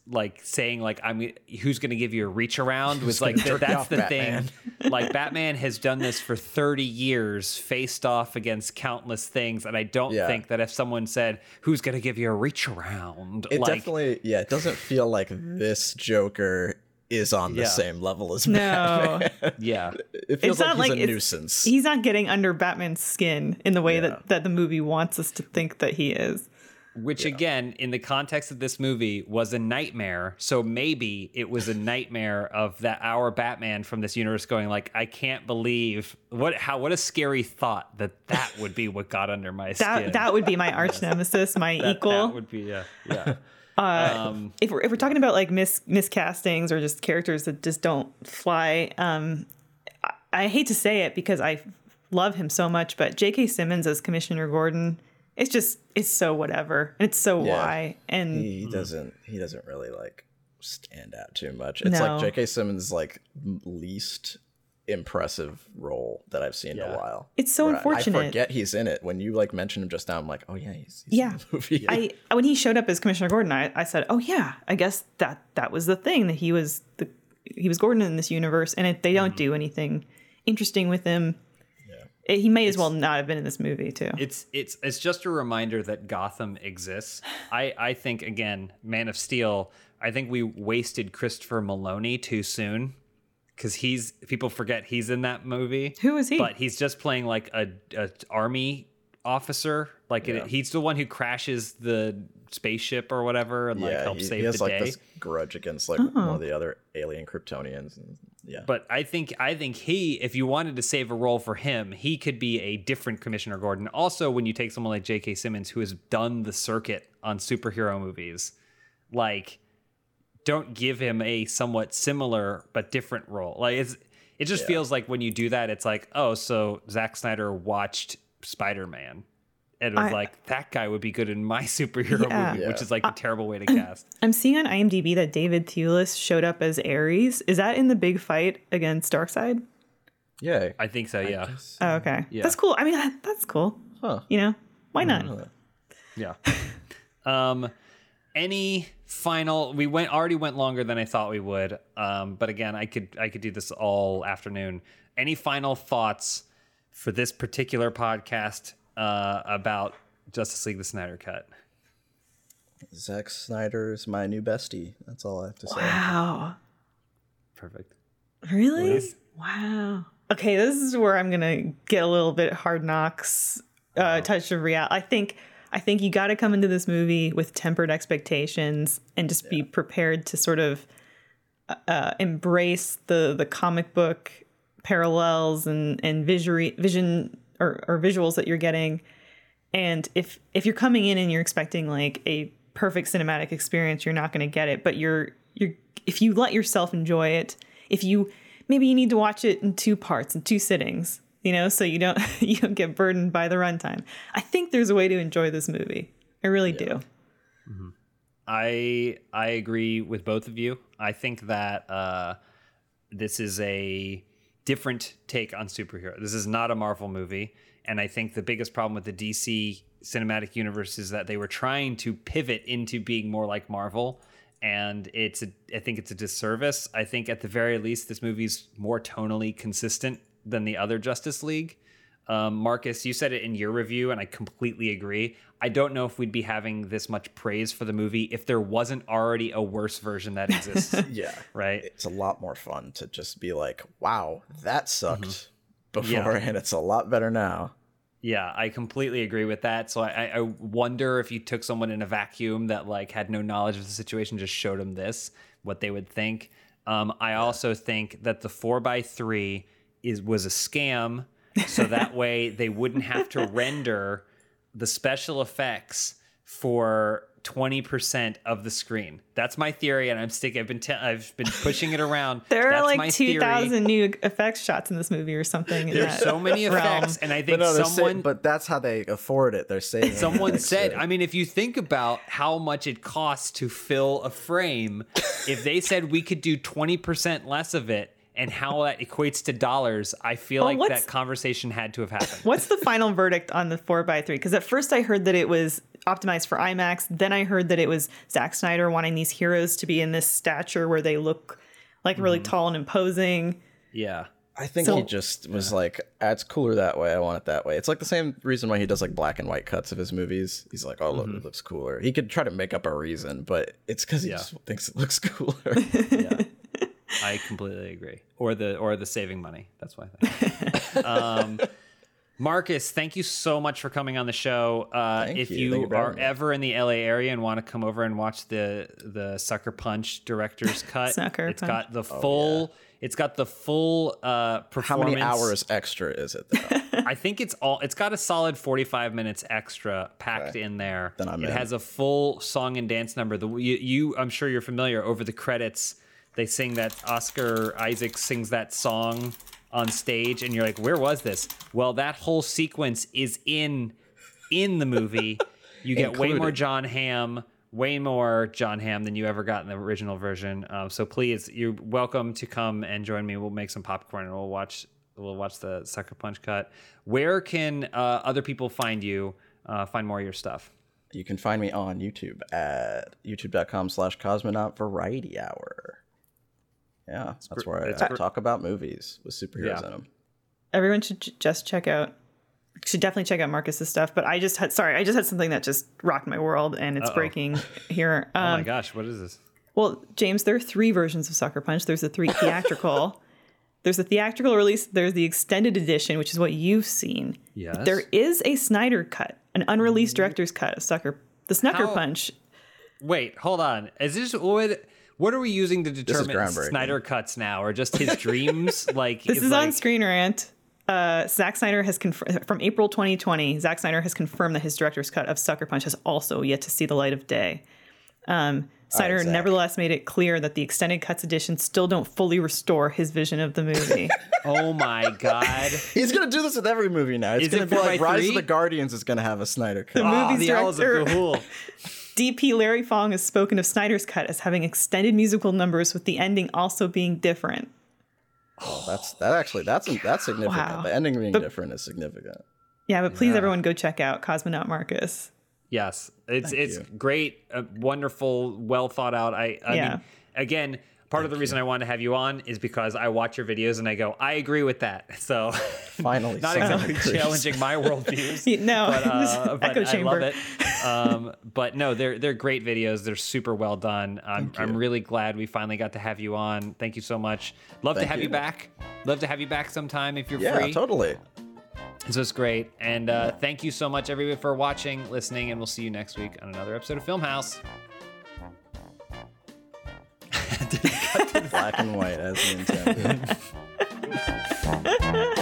S1: like saying like I'm who's going to give you a reach around was like th- that's the
S3: Batman?
S1: thing. like Batman has done this for 30 years, faced off against countless things, and I don't
S3: Yeah.
S1: think that if someone said who's going to give you a reach around,
S3: It
S1: like
S3: definitely, yeah, it doesn't feel like this Joker is on the
S1: Yeah.
S3: same level as
S2: No.
S3: Batman.
S1: yeah,
S3: it feels
S2: It's
S3: like
S2: not
S3: he's
S2: like
S3: a
S2: it's-
S3: nuisance.
S2: He's not getting under Batman's skin in the way
S3: Yeah.
S2: that, that the movie wants us to think that he is.
S1: which again in the context of this movie was a nightmare. So maybe it was a nightmare of that our Batman from this universe going like I can't believe what how what a scary thought that that would be what got under my
S2: That
S1: skin.
S2: that would be my arch nemesis, my
S1: That-
S2: equal.
S1: that would be yeah yeah.
S2: Uh,
S1: um,
S2: if we're if we're talking about like mis miscastings or just characters that just don't fly, um, I, I hate to say it because I love him so much, but J.K. Simmons as Commissioner Gordon, it's just it's so whatever, and it's so
S3: Yeah.
S2: why, and
S3: he doesn't. He doesn't really like stand out too much. It's
S2: No.
S3: like J.K. Simmons' like least impressive role that I've seen in a while.
S2: It's so
S3: Where I-
S2: unfortunate.
S3: I forget he's in it. When you like mention him just now, I'm like, oh yeah, he's, he's
S2: Yeah.
S3: in the movie.
S2: I when he showed up as Commissioner Gordon, I, I said, "Oh yeah, I guess that that was the thing that he was the he was Gordon in this universe, and it, they don't do anything interesting with him. Eh, He may as well not have been in this movie too.
S1: It's it's it's just a reminder that Gotham exists. I I think again, Man of Steel. I think we wasted Christopher Meloni too soon because he's people forget he's in that movie.
S2: Who is he?
S1: But he's just playing like a, a army officer. Like it, he's the one who crashes the spaceship or whatever and like
S3: yeah,
S1: helps
S3: he,
S1: save
S3: he has
S1: the
S3: like
S1: day.
S3: this grudge against like oh. one of the other alien Kryptonians. And, yeah,
S1: But I think I think he, if you wanted to save a role for him, he could be a different Commissioner Gordon. Also, when you take someone like J.K. Simmons, who has done the circuit on superhero movies, like don't give him a somewhat similar but different role. Like it's it just feels like when you do that, it's like, oh, so Zack Snyder watched Spider Man. And was
S2: I-
S1: like, that guy would be good in my superhero
S2: Yeah.
S1: movie, which is like a terrible way to cast.
S2: I'm seeing on IMDb that David Thewlis showed up as Ares. Is that in the big fight against Darkseid?
S3: yeah.
S1: I think so, yeah.
S2: Oh, okay,
S1: Yeah.
S2: that's cool. I mean, that, that's cool.
S3: Huh.
S2: You know, why not?
S1: Yeah. um, any final? We went already went longer than I thought we would. Um, but again, I could I could do this all afternoon. Any final thoughts for this particular podcast uh, about Justice League: The Snyder Cut?
S3: Zack Snyder is my new bestie. That's all I have to say.
S2: Wow,
S1: Perfect.
S2: really?
S1: Please.
S2: Wow. Okay, this is where I'm gonna get a little bit hard knocks, uh, touch of reality. I think I think you got to come into this movie with tempered expectations and just be prepared to sort of uh, embrace the the comic book parallels and and vision vision or, or visuals that you're getting. And if if you're coming in and you're expecting like a perfect cinematic experience, you're not going to get it. But you're you're if you let yourself enjoy it, if you maybe you need to watch it in two parts in two sittings, you know, so you don't you don't get burdened by the runtime. I think there's a way to enjoy this movie. I really do.
S1: I I agree with both of you. I think that uh, this is a different take on superhero. This is not a Marvel movie, and I think the biggest problem with the DC cinematic universe is that they were trying to pivot into being more like Marvel, and it's a, I think it's a disservice. I think at the very least, this movie's more tonally consistent than the other Justice League. Um, Marcus, you said it in your review, and I completely agree. I don't know if we'd be having this much praise for the movie if there wasn't already a worse version that exists,
S3: Yeah.
S1: right?
S3: It's a lot more fun to just be like, wow, that sucked
S1: Mm-hmm.
S3: before, and it's a lot better now.
S1: Yeah, I completely agree with that. So I, I wonder if you took someone in a vacuum that like had no knowledge of the situation, just showed them this, what they would think. Um, I also think that the four by three is was a scam, so that way they wouldn't have to render the special effects for twenty percent of the screen. That's my theory, and I'm sticking. I've been te- I've been pushing it around.
S2: There
S1: That's
S2: are like two thousand new effects shots in this movie or something.
S1: There's so many effects, and I
S3: But
S1: think
S3: no, they're sa-
S1: someone
S3: but that's how they afford it. They're saving.
S1: Someone said, I mean, if you think about how much it costs to fill a frame, if they said we could do 20% less of it and how that equates to dollars, I feel
S2: Well,
S1: like that conversation had to have happened.
S2: What's the final verdict on the 4x3? Because at first I heard that it was optimized for IMAX. Then I heard that it was Zack Snyder wanting these heroes to be in this stature where they look like really
S1: Mm-hmm.
S2: tall and imposing.
S1: Yeah.
S3: I think
S2: So-
S3: he just was like, ah, "It's cooler that way. I want it that way." It's like the same reason why he does like black and white cuts of his movies. He's like, "Oh, look,
S1: Mm-hmm.
S3: it looks cooler." He could try to make up a reason, but it's because he
S1: Yeah.
S3: just thinks it looks cooler.
S1: Yeah. I completely agree. Or the or the saving money. That's why. I think. um, Marcus, thank you so much for coming on the show. Uh, if
S3: you.
S1: you, are ever in the LA area and want to come over and watch the the Sucker Punch director's cut,
S2: Sucker
S1: it's
S2: Punch.
S1: got the full. It's got the full uh,
S3: How many hours extra is it? Though?
S1: I think it's all. It's got a solid forty-five minutes extra packed in there.
S3: Then I'm
S1: it
S3: in.
S1: has a full song and dance number. The you, you, I'm sure you're familiar. Over the credits, they sing that Oscar Isaac sings that song on stage, and you're like, "Where was this?" Well, that whole sequence is in in the movie. You get way more Jon Hamm, way more Jon Hamm than you ever got in the original version. Um, so please, you're welcome to come and join me. We'll make some popcorn and we'll watch we'll watch the Sucker Punch cut. Where can uh, other people find you? Uh, find more of your stuff.
S3: You can find me on YouTube at youtube.com slash cosmonaut variety hour. Yeah, that's where I, I talk about movies with superheroes yeah. in them.
S2: Everyone should j- just check out should definitely check out Marcus's stuff. But I just had sorry, I just had something that just rocked my world, and it's Uh-oh. breaking here.
S1: Um, oh my um, gosh, what is this?
S2: Well, James, there are three versions of Sucker Punch. There's the three theatrical. there's the theatrical release. There's the extended edition, which is what you've seen.
S1: Yes.
S2: There is a Snyder cut, an unreleased director's cut of Sucker, the Snucker How? Punch.
S1: Wait, hold on. Is this what? What are we using to determine Snyder cuts now, or just his dreams? like
S2: this is
S1: like,
S2: on Screen Rant uh, Zack Snyder has confirmed from April 2020. Zack Snyder has confirmed that his director's cut of Sucker Punch has also yet to see the light of day. Um, Snyder right, nevertheless made it clear that the extended cuts edition still don't fully restore his vision of the movie.
S1: oh my god!
S3: He's gonna do this with every movie now. It's is gonna it be like Rise of the Guardians is gonna have a Snyder cut.
S2: The oh, movie's the director, DP Larry Fong has spoken of Snyder's cut as having extended musical numbers, with the ending also being different.
S3: Oh, that's that actually that's that's significant. Wow. The ending being but, different is significant.
S2: Yeah, but please, yeah. everyone, go check out Cosmonaut Marcus.
S1: Yes, it's Thank it's you. great, uh, wonderful, well thought out. I, I yeah. mean, again, part Thank of the reason you. I wanted to have you on is because I watch your videos and I go, I agree with that. So
S3: finally,
S1: not exactly challenging my worldviews.
S2: no,
S1: but, uh, but echo chamber. I love it. Um, but no, they're they're great videos. They're super well done. I'm I'm really glad we finally got to have you on. Thank you so much. Love Thank to have you. you. back. Love to have you back sometime if you're
S3: yeah,
S1: free.
S3: Yeah, totally.
S1: This was great. And uh, thank you so much, everybody, for watching, listening, and we'll see you next week on another episode of Filmhaus.
S3: black and white as the intent.